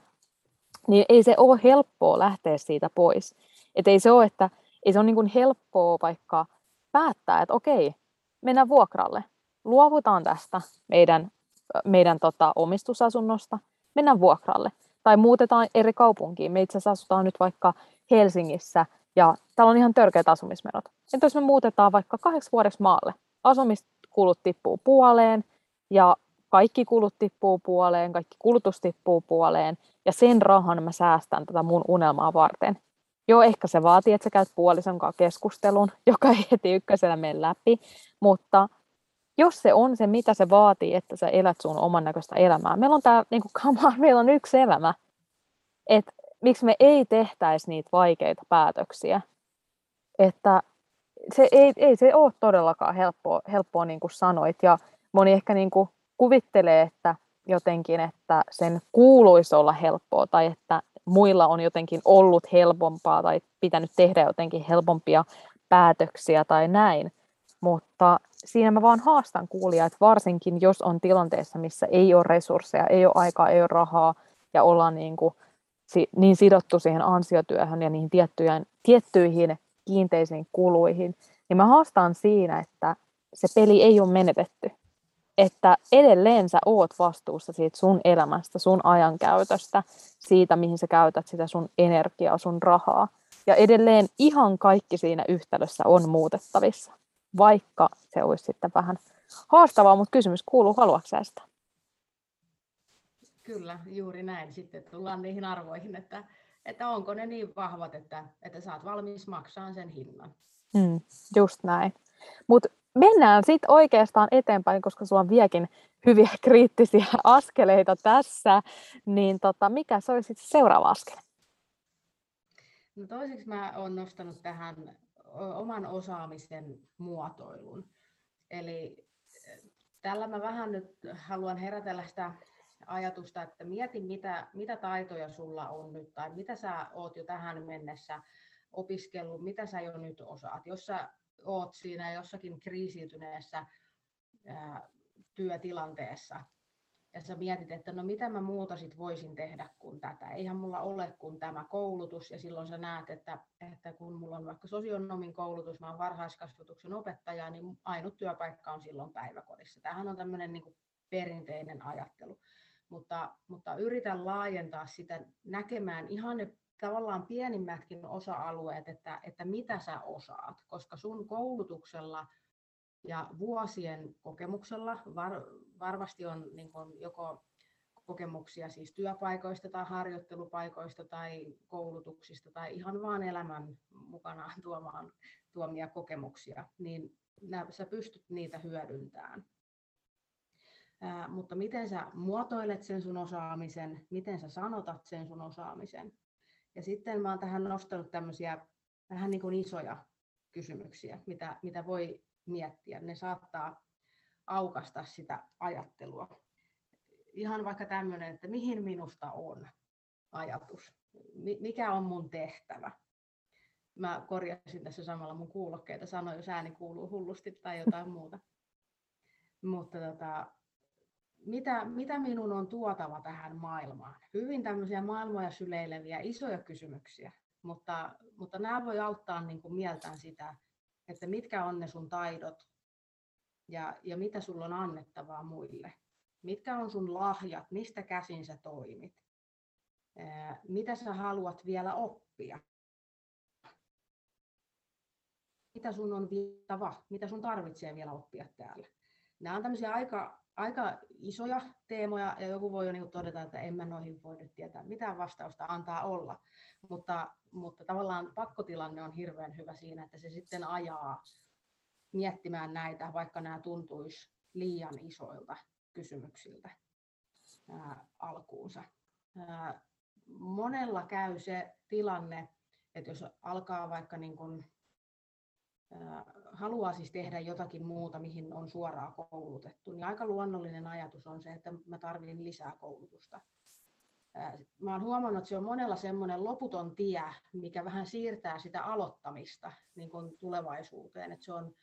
niin ei se ole helppoa lähteä siitä pois. Et ei se ole, että ei se ole niin kuin helppoa vaikka päättää, että okei, mennään vuokralle, luovutaan tästä meidän, meidän tota, omistusasunnosta, mennään vuokralle. Tai muutetaan eri kaupunkiin. Me itse asiassa asutaan nyt vaikka Helsingissä ja täällä on ihan törkeät asumismenot. Entä jos me muutetaan vaikka kahdeksi vuodeksi maalle? Asumiskulut tippuu puoleen ja kaikki kulut tippuu puoleen, kaikki kulutus tippuu puoleen ja sen rahan mä säästän tätä mun unelmaa varten. Joo, ehkä se vaatii, että sä käyt puolison kanssa keskustelun, [LAUGHS] joka ei heti ykkösenä mene läpi, mutta jos se on se, mitä se vaatii, että sä elät sun oman näköistä elämää. Meillä on tää, niin kuin, [LAUGHS] meillä on yksi elämä. Et miksi me ei tehtäisi niitä vaikeita päätöksiä. Että se ei, ei se ole todellakaan helppoa, helppoa niin kuin sanoit. Ja moni ehkä niin kuin kuvittelee, että jotenkin, että sen kuuluisi olla helppoa tai että muilla on jotenkin ollut helpompaa tai pitänyt tehdä jotenkin helpompia päätöksiä tai näin. Mutta siinä mä vaan haastan kuulijaa, että varsinkin jos on tilanteessa, missä ei ole resursseja, ei ole aikaa, ei ole rahaa ja ollaan niin, kuin, niin sidottu siihen ansiotyöhön ja niihin tiettyihin, tiettyihin kiinteisiin kuluihin, niin mä haastan siinä, että se peli ei ole menetetty. Että edelleen sä oot vastuussa siitä sun elämästä, sun ajankäytöstä, siitä mihin sä käytät sitä sun energiaa, sun rahaa. Ja edelleen ihan kaikki siinä yhtälössä on muutettavissa vaikka se olisi sitten vähän haastavaa, mutta kysymys kuuluu, haluatko sä sitä? Kyllä, juuri näin. Sitten tullaan niihin arvoihin, että, että onko ne niin vahvat, että, että saat valmis maksaa sen hinnan. Mm, just näin. Mutta mennään sitten oikeastaan eteenpäin, koska sulla on vieläkin hyviä [LAUGHS] kriittisiä askeleita tässä, niin tota, mikä se olisi seuraava askel? No toiseksi mä olen nostanut tähän oman osaamisen muotoilun. Eli tällä mä vähän nyt haluan herätellä sitä ajatusta, että mieti mitä, mitä taitoja sulla on nyt tai mitä sä oot jo tähän mennessä opiskellut, mitä sä jo nyt osaat. Jos sä oot siinä jossakin kriisiytyneessä ää, työtilanteessa, ja sä mietit, että no mitä mä muuta sit voisin tehdä kuin tätä. Eihän mulla ole kuin tämä koulutus ja silloin sä näet, että, että kun mulla on vaikka sosionomin koulutus, mä oon varhaiskasvatuksen opettaja, niin ainut työpaikka on silloin päiväkodissa. Tämähän on tämmöinen niin perinteinen ajattelu. Mutta, mutta yritän laajentaa sitä näkemään ihan ne tavallaan pienimmätkin osa-alueet, että, että mitä sä osaat, koska sun koulutuksella – ja vuosien kokemuksella var, varmasti on niin kuin joko kokemuksia siis työpaikoista tai harjoittelupaikoista tai koulutuksista tai ihan vaan elämän mukanaan tuomaan, tuomia kokemuksia, niin nää, sä pystyt niitä hyödyntämään. Mutta miten sä muotoilet sen sun osaamisen, miten sä sanotat sen sun osaamisen. Ja sitten mä oon tähän nostanut tämmöisiä vähän niin kuin isoja kysymyksiä, mitä, mitä voi miettiä. Ne saattaa aukasta sitä ajattelua. Ihan vaikka tämmöinen, että mihin minusta on ajatus, mikä on mun tehtävä. Mä korjasin tässä samalla mun kuulokkeita, sanoin, jos ääni kuuluu hullusti tai jotain muuta. Mutta tota, mitä, mitä minun on tuotava tähän maailmaan? Hyvin tämmöisiä maailmoja syleileviä isoja kysymyksiä, mutta, mutta nämä voi auttaa niin kuin mieltään sitä, että mitkä on ne sun taidot ja, ja mitä sulla on annettavaa muille. Mitkä on sun lahjat, mistä käsin sä toimit. Mitä sä haluat vielä oppia. Mitä sun on viittava, mitä sun tarvitsee vielä oppia täällä. Nämä on tämmöisiä aika, aika isoja teemoja ja joku voi jo niin todeta, että en mä noihin voi nyt tietää mitään vastausta antaa olla. Mutta, mutta tavallaan pakkotilanne on hirveän hyvä siinä, että se sitten ajaa miettimään näitä, vaikka nämä tuntuisi liian isoilta kysymyksiltä ää, alkuunsa. Ää, monella käy se tilanne, että jos alkaa vaikka niin kun, haluaa siis tehdä jotakin muuta, mihin on suoraan koulutettu, niin aika luonnollinen ajatus on se, että mä tarvitsen lisää koulutusta mä olen huomannut, että se on monella semmoinen loputon tie, mikä vähän siirtää sitä aloittamista niin kuin tulevaisuuteen. Että se on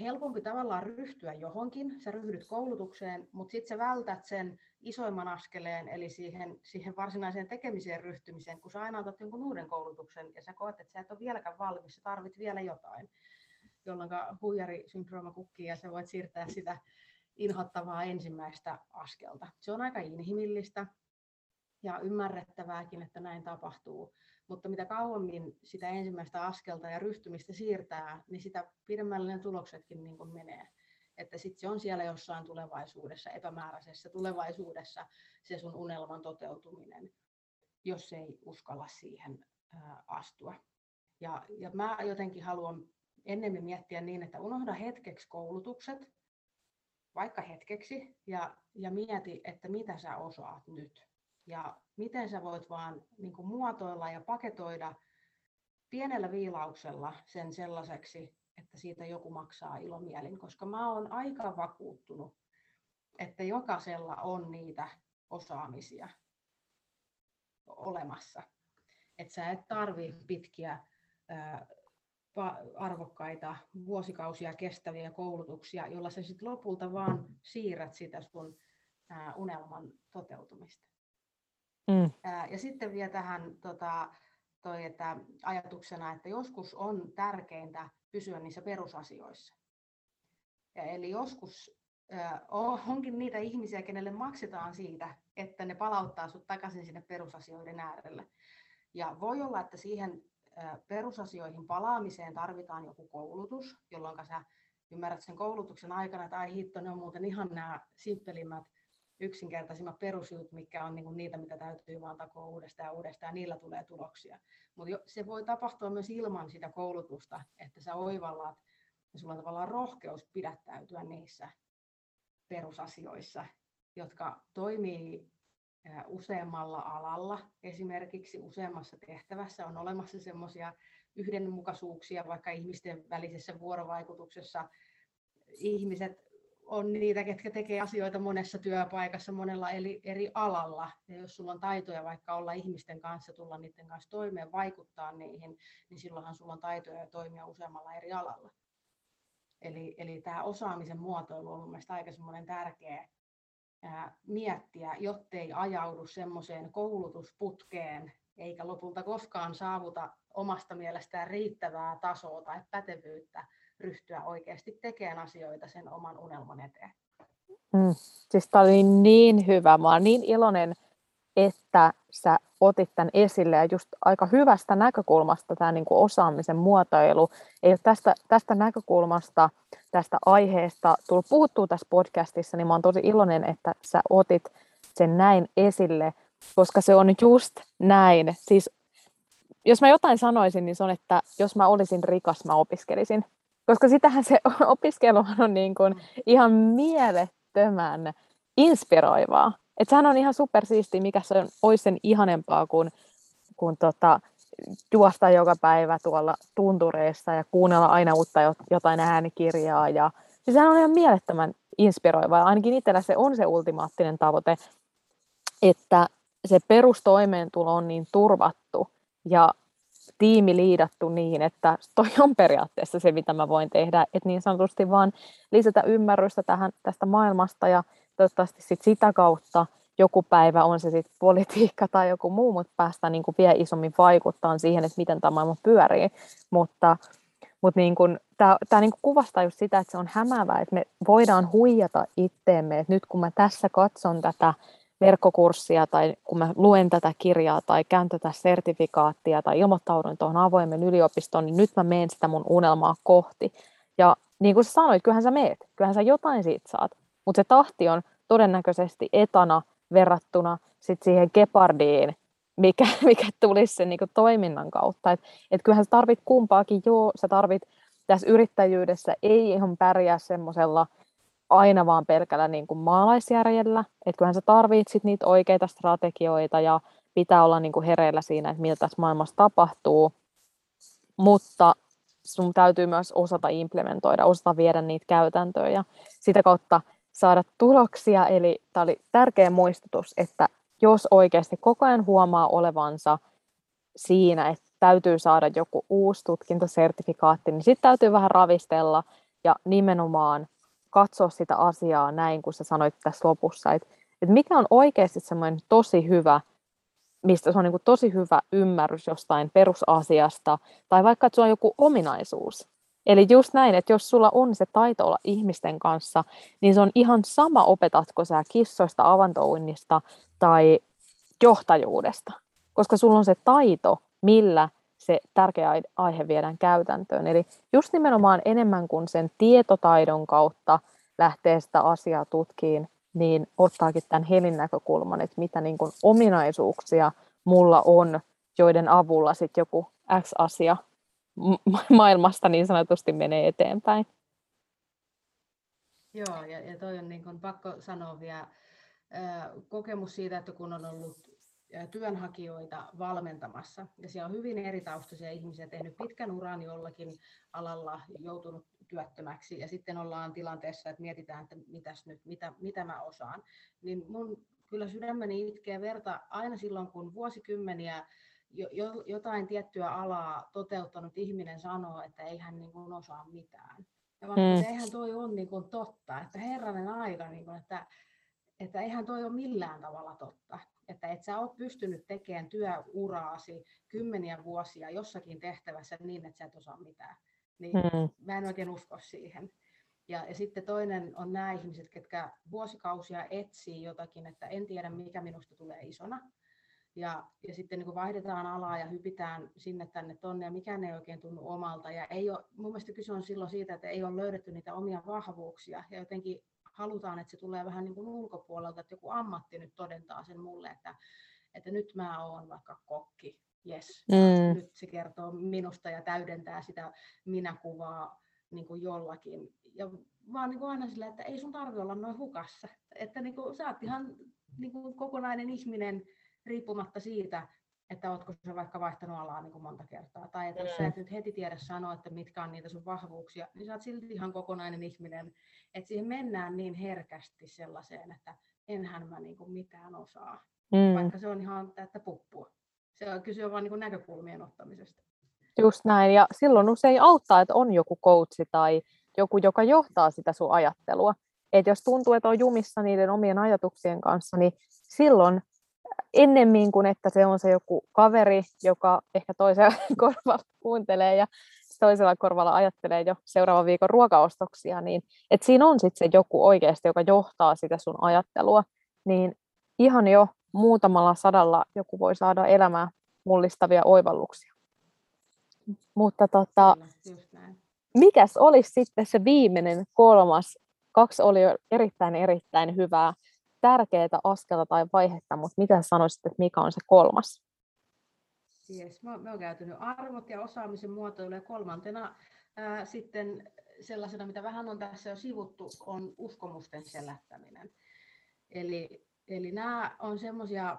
helpompi tavallaan ryhtyä johonkin, sä ryhdyt koulutukseen, mutta sitten sä vältät sen isoimman askeleen, eli siihen, siihen varsinaiseen tekemiseen ryhtymiseen, kun sä aina otat jonkun uuden koulutuksen ja sä koet, että sä et ole vieläkään valmis, sä tarvit vielä jotain, jolloin huijarisyndrooma kukkii ja sä voit siirtää sitä inhottavaa ensimmäistä askelta. Se on aika inhimillistä ja ymmärrettävääkin, että näin tapahtuu. Mutta mitä kauemmin sitä ensimmäistä askelta ja ryhtymistä siirtää, niin sitä pidemmälle ne tuloksetkin niin menee. Että sitten se on siellä jossain tulevaisuudessa, epämääräisessä tulevaisuudessa se sun unelman toteutuminen, jos ei uskalla siihen astua. Ja, ja mä jotenkin haluan ennemmin miettiä niin, että unohda hetkeksi koulutukset, vaikka hetkeksi, ja, ja mieti, että mitä sä osaat nyt ja miten sä voit vaan niin muotoilla ja paketoida pienellä viilauksella sen sellaiseksi, että siitä joku maksaa ilomielin, koska mä oon aika vakuuttunut, että jokaisella on niitä osaamisia olemassa. Että sä et tarvi pitkiä arvokkaita vuosikausia kestäviä koulutuksia, jolla sä sitten lopulta vaan siirrät sitä sun unelman toteutumista. Mm. Ja sitten vielä tähän tota, toi, että ajatuksena, että joskus on tärkeintä pysyä niissä perusasioissa. Ja eli joskus onkin niitä ihmisiä, kenelle maksetaan siitä, että ne palauttaa sut takaisin sinne perusasioiden äärelle. Ja voi olla, että siihen perusasioihin palaamiseen tarvitaan joku koulutus, jolloin sä ymmärrät sen koulutuksen aikana, että ai hitto, ne on muuten ihan nämä simppelimmät yksinkertaisimmat perusjutut, mikä on niin niitä, mitä täytyy vaan takoa uudestaan ja uudestaan, niillä tulee tuloksia. Mutta se voi tapahtua myös ilman sitä koulutusta, että sä oivallat, ja sulla on tavallaan rohkeus pidättäytyä niissä perusasioissa, jotka toimii useammalla alalla. Esimerkiksi useammassa tehtävässä on olemassa semmoisia yhdenmukaisuuksia, vaikka ihmisten välisessä vuorovaikutuksessa ihmiset on niitä, ketkä tekee asioita monessa työpaikassa, monella eri, eri alalla. Ja jos sulla on taitoja vaikka olla ihmisten kanssa, tulla niiden kanssa toimeen, vaikuttaa niihin, niin silloinhan sulla on taitoja toimia useammalla eri alalla. Eli, eli tämä osaamisen muotoilu on mielestäni aika tärkeä ää, miettiä, jottei ajaudu semmoiseen koulutusputkeen, eikä lopulta koskaan saavuta omasta mielestään riittävää tasoa tai pätevyyttä ryhtyä oikeasti tekemään asioita sen oman unelman eteen. Mm, siis tämä oli niin hyvä. Mä olen niin iloinen, että sä otit tämän esille ja just aika hyvästä näkökulmasta tämä niin osaamisen muotoilu. Ei tästä, tästä näkökulmasta, tästä aiheesta tullut puhuttua tässä podcastissa, niin mä olen tosi iloinen, että sä otit sen näin esille, koska se on just näin. Siis jos mä jotain sanoisin, niin se on, että jos mä olisin rikas, mä opiskelisin. Koska sitähän se [LAUGHS] opiskelu on niin kuin ihan mielettömän inspiroivaa. Et sehän on ihan supersiisti, mikä se on, olisi sen ihanempaa kuin, kuin tota, juosta joka päivä tuolla tuntureissa ja kuunnella aina uutta jotain äänikirjaa. Ja, siis sehän on ihan mielettömän inspiroivaa. Ainakin itsellä se on se ultimaattinen tavoite, että se perustoimeentulo on niin turvattu ja tiimi liidattu niin, että toi on periaatteessa se, mitä mä voin tehdä, että niin sanotusti vaan lisätä ymmärrystä tähän, tästä maailmasta ja toivottavasti sit sitä kautta joku päivä on se sitten politiikka tai joku muu, mutta päästään niin kuin vielä isommin vaikuttaa siihen, että miten tämä maailma pyörii. Mutta, mutta niin tämä, niin kuvastaa just sitä, että se on hämäävää, että me voidaan huijata itteemme, että nyt kun mä tässä katson tätä verkkokurssia tai kun mä luen tätä kirjaa tai käyn tätä sertifikaattia tai ilmoittaudun tuohon avoimen yliopistoon, niin nyt mä menen sitä mun unelmaa kohti. Ja niin kuin sä sanoit, kyllähän sä meet, kyllähän sä jotain siitä saat, mutta se tahti on todennäköisesti etana verrattuna sit siihen gepardiin, mikä, [LAUGHS] mikä tulisi sen niin toiminnan kautta. Et, et kyllähän sä tarvit kumpaakin, joo, sä tarvit tässä yrittäjyydessä, ei ihan pärjää semmoisella aina vaan pelkällä niin kuin maalaisjärjellä, että kyllähän sä tarvitset sit niitä oikeita strategioita ja pitää olla niin kuin hereillä siinä, että mitä tässä maailmassa tapahtuu, mutta sun täytyy myös osata implementoida, osata viedä niitä käytäntöjä ja sitä kautta saada tuloksia. Eli tämä oli tärkeä muistutus, että jos oikeasti koko ajan huomaa olevansa siinä, että täytyy saada joku uusi tutkintosertifikaatti, niin sitten täytyy vähän ravistella ja nimenomaan katsoa sitä asiaa näin, kun sä sanoit tässä lopussa, että, että mikä on oikeasti semmoinen tosi hyvä, mistä se on niin kuin tosi hyvä ymmärrys jostain perusasiasta, tai vaikka, että sulla on joku ominaisuus. Eli just näin, että jos sulla on se taito olla ihmisten kanssa, niin se on ihan sama opetatko sä kissoista, avantouinnista tai johtajuudesta, koska sulla on se taito, millä se tärkeä aihe viedään käytäntöön. Eli just nimenomaan enemmän kuin sen tietotaidon kautta lähtee sitä asiaa tutkiin, niin ottaakin tämän helin näkökulman, että mitä niin kuin ominaisuuksia mulla on, joiden avulla sitten joku X-asia [LAUGHS] maailmasta niin sanotusti menee eteenpäin. Joo, ja, ja toi on niin kuin pakko sanoa vielä kokemus siitä, että kun on ollut työnhakijoita valmentamassa. Ja siellä on hyvin eri taustaisia ihmisiä, tehnyt pitkän uran jollakin alalla, joutunut työttömäksi ja sitten ollaan tilanteessa, että mietitään, että mitäs nyt, mitä, mitä mä osaan. Niin mun kyllä sydämeni itkee verta aina silloin, kun vuosikymmeniä jo, jo, jotain tiettyä alaa toteuttanut ihminen sanoo, että ei hän niin kuin osaa mitään. Ja vaikka mm. eihän toi ole niin kuin totta, että herranen aika, niin kuin, että, että eihän toi ole millään tavalla totta että et sä oot pystynyt tekemään työuraasi kymmeniä vuosia jossakin tehtävässä niin, että sä et osaa mitään. Niin mm. mä en oikein usko siihen. Ja, ja sitten toinen on nämä ihmiset, ketkä vuosikausia etsii jotakin, että en tiedä mikä minusta tulee isona. Ja, ja sitten niin vaihdetaan alaa ja hypitään sinne tänne tonne ja mikään ei oikein tunnu omalta. Ja ei ole, mun mielestä kyse on silloin siitä, että ei ole löydetty niitä omia vahvuuksia ja jotenkin halutaan, että se tulee vähän niin kuin ulkopuolelta, että joku ammatti nyt todentaa sen mulle, että, että nyt mä oon vaikka kokki, yes, mm. nyt se kertoo minusta ja täydentää sitä minäkuvaa niin kuin jollakin. Ja vaan niin kuin aina sillä, että ei sun tarvi olla noin hukassa. Että niin kuin, sä oot ihan niin kuin kokonainen ihminen riippumatta siitä, että ootko sä vaikka vaihtanut alaa niin kuin monta kertaa. Tai että jos sä et nyt heti tiedä sanoa, että mitkä on niitä sun vahvuuksia, niin sä oot silti ihan kokonainen ihminen. Että siihen mennään niin herkästi sellaiseen, että enhän mä niin kuin mitään osaa. Mm. Vaikka se on ihan täyttä puppua. Se on kyse vaan niin näkökulmien ottamisesta. Just näin. Ja silloin usein auttaa, että on joku coachi tai joku, joka johtaa sitä sun ajattelua. Että jos tuntuu, että on jumissa niiden omien ajatuksien kanssa, niin silloin ennemmin kuin että se on se joku kaveri, joka ehkä toisella [LAUGHS] korvalla kuuntelee ja toisella korvalla ajattelee jo seuraavan viikon ruokaostoksia, niin että siinä on sitten se joku oikeasti, joka johtaa sitä sun ajattelua, niin ihan jo muutamalla sadalla joku voi saada elämää mullistavia oivalluksia. Mutta tota, mikäs olisi sitten se viimeinen kolmas? Kaksi oli jo erittäin erittäin hyvää tärkeää askelta tai vaihetta, mutta mitä sanoisit, että mikä on se kolmas? Yes, me, me on käytynyt arvot ja osaamisen muotoilu ja kolmantena ää, sitten sellaisena, mitä vähän on tässä jo sivuttu, on uskomusten selättäminen. Eli, eli nämä on semmoisia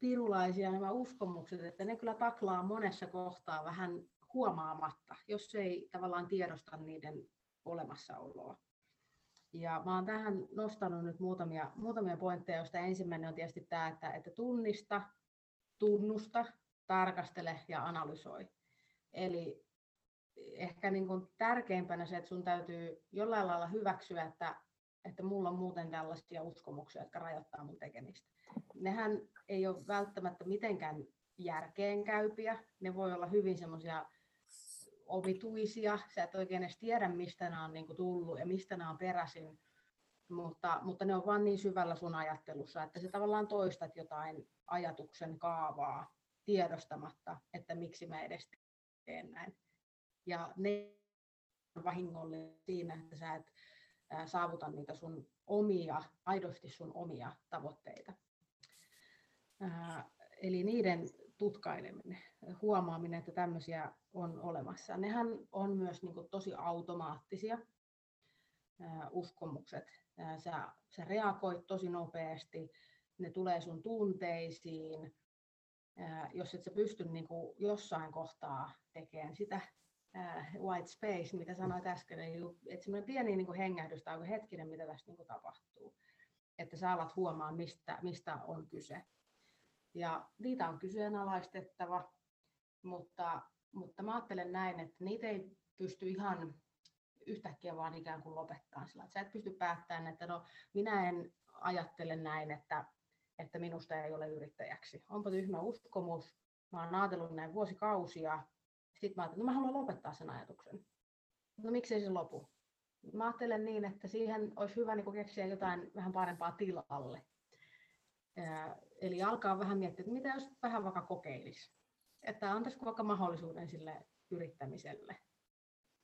pirulaisia nämä uskomukset, että ne kyllä taklaa monessa kohtaa vähän huomaamatta, jos ei tavallaan tiedosta niiden olemassaoloa. Ja mä oon tähän nostanut nyt muutamia, muutamia pointteja, joista ensimmäinen on tietysti tämä, että, että tunnista, tunnusta, tarkastele ja analysoi. Eli ehkä niin kuin tärkeimpänä se, että sun täytyy jollain lailla hyväksyä, että, että mulla on muuten tällaisia uskomuksia, jotka rajoittaa mun tekemistä. Nehän ei ole välttämättä mitenkään järkeenkäypiä. Ne voi olla hyvin semmoisia omituisia. Sä et oikein edes tiedä, mistä nämä on niin kuin tullut ja mistä nämä on peräisin. Mutta, mutta ne on vaan niin syvällä sun ajattelussa, että sä tavallaan toistat jotain ajatuksen kaavaa tiedostamatta, että miksi mä edes teen näin. Ja ne on vahingollinen siinä, että sä et saavuta niitä sun omia, aidosti sun omia tavoitteita. Eli niiden tutkaileminen, huomaaminen, että tämmöisiä on olemassa. Nehän on myös niin kuin tosi automaattisia uskomukset. Sä, sä reagoit tosi nopeasti, ne tulee sun tunteisiin. Jos et sä pysty niin kuin jossain kohtaa tekemään sitä white space, mitä sanoit äsken, että semmoinen pieni niin kuin hengähdys tai hetkinen, mitä tässä niin kuin tapahtuu. Että sä alat huomaa, mistä, mistä on kyse. Ja niitä on kyseenalaistettava, mutta, mutta mä ajattelen näin, että niitä ei pysty ihan yhtäkkiä vaan ikään kuin lopettaa sillä, sä et pysty päättämään, että no minä en ajattele näin, että, että minusta ei ole yrittäjäksi. Onpa tyhmä uskomus, mä oon ajatellut näin vuosikausia, sitten mä ajattelin, että no mä haluan lopettaa sen ajatuksen. No miksei se lopu? Mä ajattelen niin, että siihen olisi hyvä niin keksiä jotain vähän parempaa tilalle. Eli alkaa vähän miettiä, että mitä jos vähän vaikka kokeilisi. Että antaisiko vaikka mahdollisuuden sille yrittämiselle.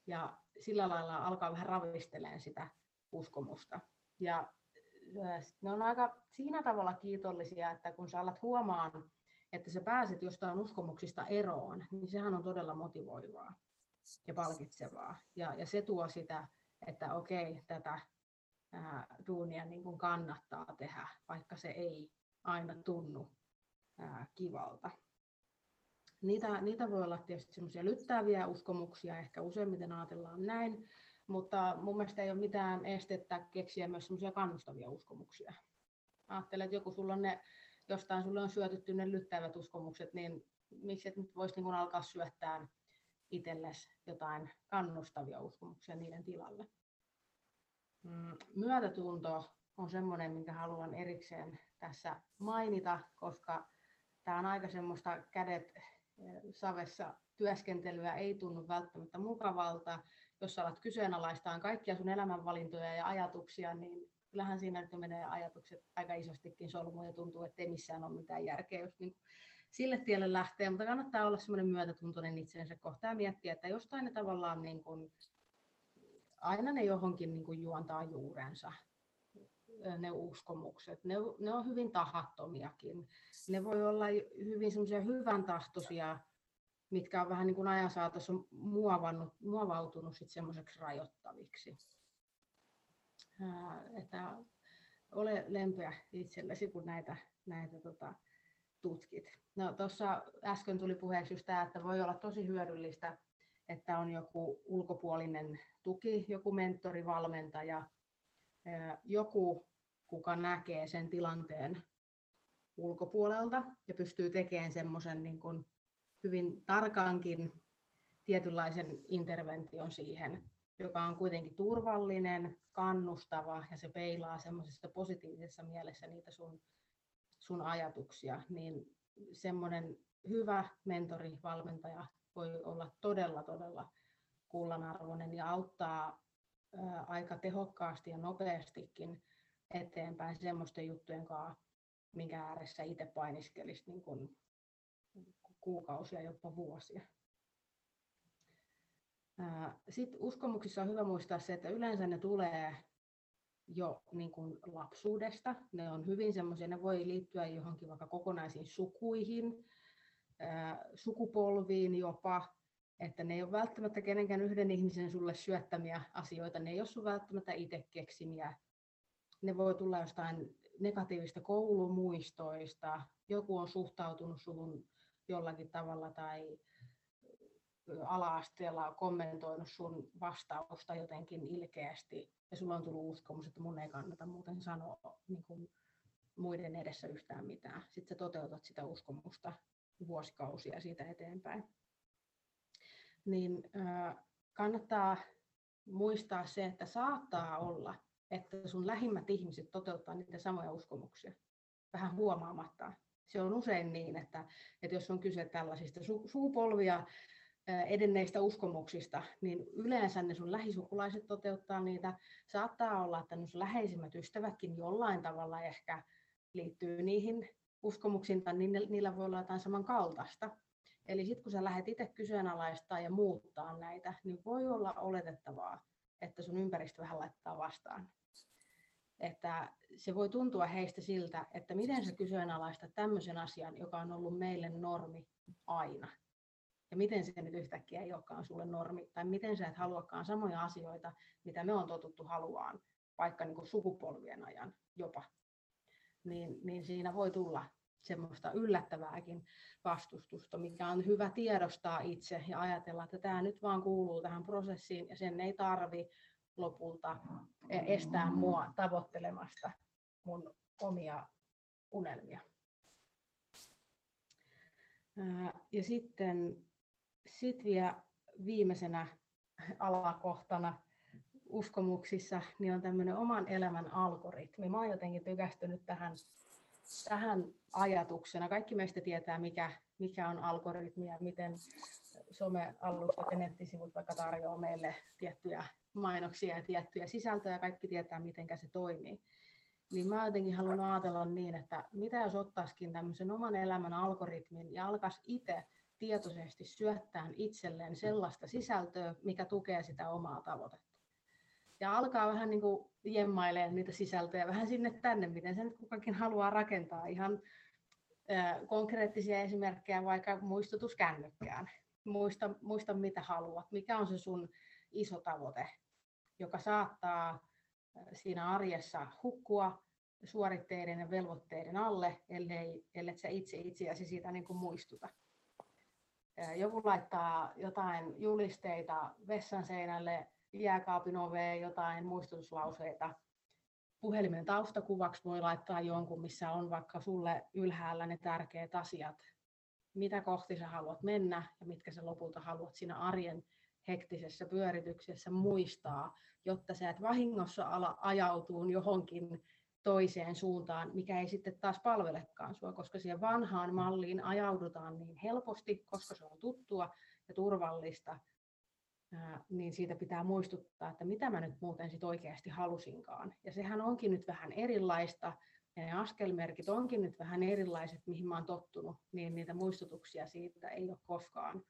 Ja sillä lailla alkaa vähän ravistelemaan sitä uskomusta. Ja ne on aika siinä tavalla kiitollisia, että kun sä alat huomaan, että sä pääset jostain uskomuksista eroon, niin sehän on todella motivoivaa ja palkitsevaa. Ja, ja se tuo sitä, että okei, tätä ää, duunia niin kuin kannattaa tehdä, vaikka se ei aina tunnu ää, kivalta. Niitä, niitä voi olla tietysti semmoisia lyttääviä uskomuksia, ehkä useimmiten ajatellaan näin, mutta mun mielestä ei ole mitään estettä keksiä myös semmoisia kannustavia uskomuksia. Ajattelen, että joku sulla on ne, jostain sulle on syötetty ne lyttäävät uskomukset, niin miksi et nyt voisi niin alkaa syöttää itsellesi jotain kannustavia uskomuksia niiden tilalle. Mm, myötätunto on semmoinen, minkä haluan erikseen tässä mainita, koska tämä on aika semmoista kädet savessa työskentelyä ei tunnu välttämättä mukavalta. Jos alat kyseenalaistaan kaikkia sun elämänvalintoja ja ajatuksia, niin kyllähän siinä nyt menee ajatukset aika isostikin solmuun ja tuntuu, että ei missään ole mitään järkeä, jos niin sille tielle lähtee, mutta kannattaa olla semmoinen myötätuntoinen itsensä kohtaan ja miettiä, että jostain ne tavallaan niin kuin, aina ne johonkin niin kuin juontaa juurensa ne uskomukset. Ne, ne on hyvin tahattomiakin. Ne voi olla hyvin semmoisia hyvän tahtoisia, mitkä on vähän niin kuin ajan saatossa muovannut, muovautunut sit semmoiseksi rajoittaviksi. Ää, että ole lempeä itsellesi, kun näitä, näitä tota, tutkit. No tuossa äsken tuli puheeksi just tämä, että voi olla tosi hyödyllistä, että on joku ulkopuolinen tuki, joku mentori, valmentaja, joku, kuka näkee sen tilanteen ulkopuolelta ja pystyy tekemään semmoisen niin kuin hyvin tarkankin tietynlaisen intervention siihen, joka on kuitenkin turvallinen, kannustava ja se peilaa semmoisessa positiivisessa mielessä niitä sun, sun ajatuksia, niin semmoinen hyvä mentori, valmentaja voi olla todella, todella kullanarvoinen ja auttaa aika tehokkaasti ja nopeastikin eteenpäin semmoisten juttujen kanssa, minkä ääressä itse painiskelisi niin kuin kuukausia, jopa vuosia. Sitten uskomuksissa on hyvä muistaa se, että yleensä ne tulee jo niin kuin lapsuudesta. Ne on hyvin semmoisia, ne voi liittyä johonkin vaikka kokonaisiin sukuihin, sukupolviin jopa, että ne ei ole välttämättä kenenkään yhden ihmisen sulle syöttämiä asioita, ne ei ole sun välttämättä itse keksimiä. Ne voi tulla jostain negatiivista koulumuistoista, joku on suhtautunut suhun jollakin tavalla tai ala-asteella kommentoinut sun vastausta jotenkin ilkeästi ja sulla on tullut uskomus, että mun ei kannata muuten sanoa niin kuin muiden edessä yhtään mitään. Sitten sä toteutat sitä uskomusta vuosikausia siitä eteenpäin niin kannattaa muistaa se, että saattaa olla, että sun lähimmät ihmiset toteuttaa niitä samoja uskomuksia vähän huomaamatta. Se on usein niin, että, että jos on kyse tällaisista su- suupolvia edenneistä uskomuksista, niin yleensä ne sun lähisukulaiset toteuttaa niitä. Saattaa olla, että ne sun läheisimmät ystävätkin jollain tavalla ehkä liittyy niihin uskomuksiin, tai niillä voi olla jotain samankaltaista. Eli sitten kun sä lähdet itse kyseenalaistaa ja muuttaa näitä, niin voi olla oletettavaa, että sun ympäristö vähän laittaa vastaan. Että se voi tuntua heistä siltä, että miten sä kyseenalaistat tämmöisen asian, joka on ollut meille normi aina. Ja miten se nyt yhtäkkiä ei olekaan sulle normi, tai miten sä et haluakaan samoja asioita, mitä me on totuttu haluaan, vaikka niin kuin sukupolvien ajan jopa. Niin, niin siinä voi tulla semmoista yllättävääkin vastustusta, mikä on hyvä tiedostaa itse ja ajatella, että tämä nyt vaan kuuluu tähän prosessiin ja sen ei tarvi lopulta estää mua tavoittelemasta mun omia unelmia. Ja sitten sit vielä viimeisenä alakohtana uskomuksissa, niin on tämmöinen oman elämän algoritmi. Mä oon jotenkin tykästynyt tähän, tähän ajatuksena. Kaikki meistä tietää, mikä, mikä on algoritmi ja miten somealustat ja nettisivut vaikka tarjoaa meille tiettyjä mainoksia ja tiettyjä sisältöjä, kaikki tietää, miten se toimii. Niin mä jotenkin haluan ajatella niin, että mitä jos ottaisikin tämmöisen oman elämän algoritmin ja alkaisi itse tietoisesti syöttää itselleen sellaista sisältöä, mikä tukee sitä omaa tavoitetta. Ja alkaa vähän niin kuin jemmailemaan niitä sisältöjä vähän sinne tänne, miten se nyt kukakin haluaa rakentaa. Ihan konkreettisia esimerkkejä vaikka muistutus kännykkään. Muista, muista mitä haluat, mikä on se sun iso tavoite, joka saattaa siinä arjessa hukkua suoritteiden ja velvoitteiden alle, ellei, ellei sä itse itseäsi siitä niin kuin muistuta. Joku laittaa jotain julisteita vessan seinälle, jääkaapin oveen, jotain muistutuslauseita. Puhelimen taustakuvaksi voi laittaa jonkun, missä on vaikka sulle ylhäällä ne tärkeät asiat, mitä kohti sä haluat mennä ja mitkä sä lopulta haluat siinä arjen hektisessä pyörityksessä muistaa, jotta sä et vahingossa ala ajautuu johonkin toiseen suuntaan, mikä ei sitten taas palvelekaan sua, koska siihen vanhaan malliin ajaudutaan niin helposti, koska se on tuttua ja turvallista, niin siitä pitää muistuttaa, että mitä mä nyt muuten sit oikeasti halusinkaan. Ja sehän onkin nyt vähän erilaista, ja ne askelmerkit onkin nyt vähän erilaiset, mihin mä oon tottunut, niin niitä muistutuksia siitä ei ole koskaan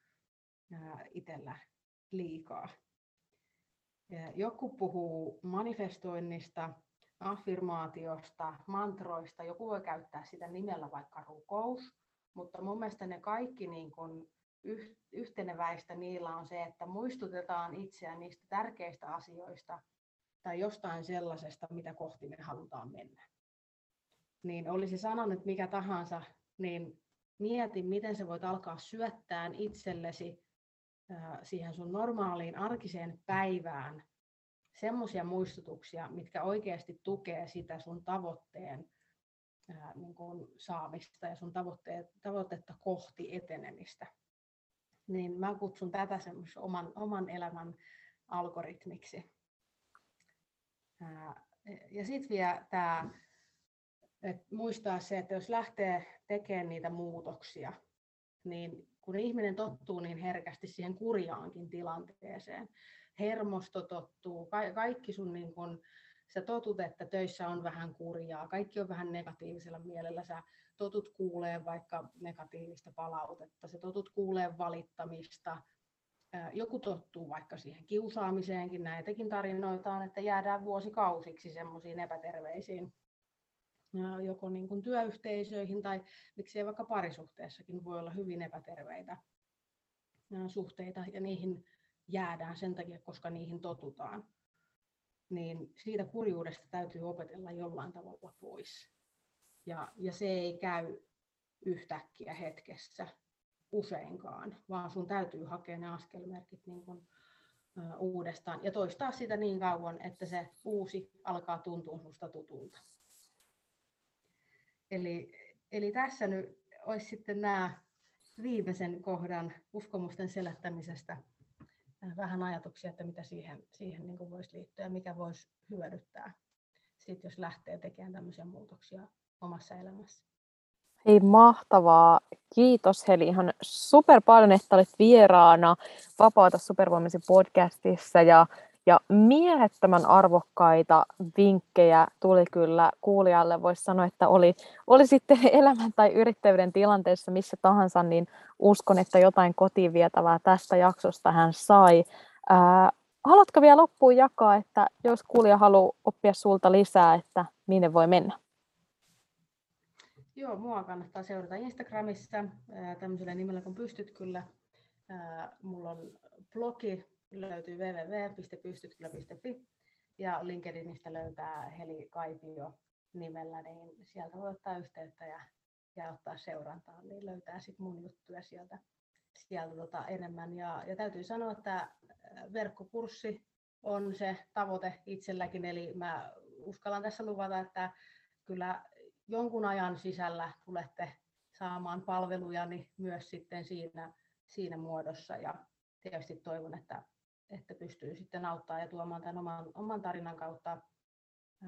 itsellä liikaa. Joku puhuu manifestoinnista, affirmaatiosta, mantroista, joku voi käyttää sitä nimellä vaikka rukous, mutta mun mielestä ne kaikki niin kuin yhteneväistä niillä on se, että muistutetaan itseä niistä tärkeistä asioista tai jostain sellaisesta, mitä kohti me halutaan mennä. Niin olisi sanonut mikä tahansa, niin mieti, miten sä voit alkaa syöttää itsellesi siihen sun normaaliin arkiseen päivään semmoisia muistutuksia, mitkä oikeasti tukee sitä sun tavoitteen ää, niin kuin saamista ja sun tavoitetta kohti etenemistä. Niin mä kutsun tätä oman, oman elämän algoritmiksi. Ää, ja sitten vielä tämä, muistaa se, että jos lähtee tekemään niitä muutoksia, niin kun ihminen tottuu niin herkästi siihen kurjaankin tilanteeseen, hermosto tottuu, ka- kaikki sun niin kun, sä totut, että töissä on vähän kurjaa, kaikki on vähän negatiivisella mielellä, sä totut kuulee vaikka negatiivista palautetta, sä totut kuulee valittamista, joku tottuu vaikka siihen kiusaamiseenkin, näitäkin tarinoita on, että jäädään vuosikausiksi semmoisiin epäterveisiin joko niin kuin työyhteisöihin tai miksei vaikka parisuhteessakin voi olla hyvin epäterveitä suhteita ja niihin jäädään sen takia, koska niihin totutaan. Niin siitä kurjuudesta täytyy opetella jollain tavalla pois. Ja, ja se ei käy yhtäkkiä hetkessä useinkaan, vaan sun täytyy hakea ne askelmerkit niin kuin, uudestaan ja toistaa sitä niin kauan, että se uusi alkaa tuntua susta tutulta. Eli, eli tässä nyt olisi sitten nämä viimeisen kohdan uskomusten selättämisestä vähän ajatuksia, että mitä siihen, siihen niin kuin voisi liittyä ja mikä voisi hyödyttää, sit jos lähtee tekemään tämmöisiä muutoksia omassa elämässä. Hei mahtavaa. Kiitos Heli ihan super paljon, että olit vieraana Vapaata supervoimasi podcastissa ja ja miehettömän arvokkaita vinkkejä tuli kyllä kuulijalle. Voisi sanoa, että oli, oli sitten [LAUGHS] elämän tai yrittäjyyden tilanteessa missä tahansa, niin uskon, että jotain kotiin vietävää tästä jaksosta hän sai. Ää, haluatko vielä loppuun jakaa, että jos kuulija haluaa oppia sulta lisää, että minne voi mennä? Joo, mua kannattaa seurata Instagramissa tämmöisellä nimellä kun pystyt kyllä. Mulla on blogi löytyy www.pystytkylä.fi ja LinkedInistä löytää Heli Kaitio nimellä, niin sieltä voi ottaa yhteyttä ja, ja ottaa seurantaa, niin löytää sitten mun juttuja sieltä, sieltä tota enemmän. Ja, ja täytyy sanoa, että verkkokurssi on se tavoite itselläkin, eli mä uskallan tässä luvata, että kyllä jonkun ajan sisällä tulette saamaan palvelujani myös sitten siinä, siinä muodossa ja tietysti toivon, että että pystyy sitten auttaa ja tuomaan tämän oman, oman tarinan kautta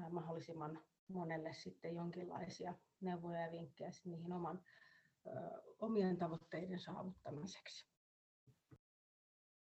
mahdollisimman monelle sitten jonkinlaisia neuvoja ja vinkkejä niihin oman, omien tavoitteiden saavuttamiseksi.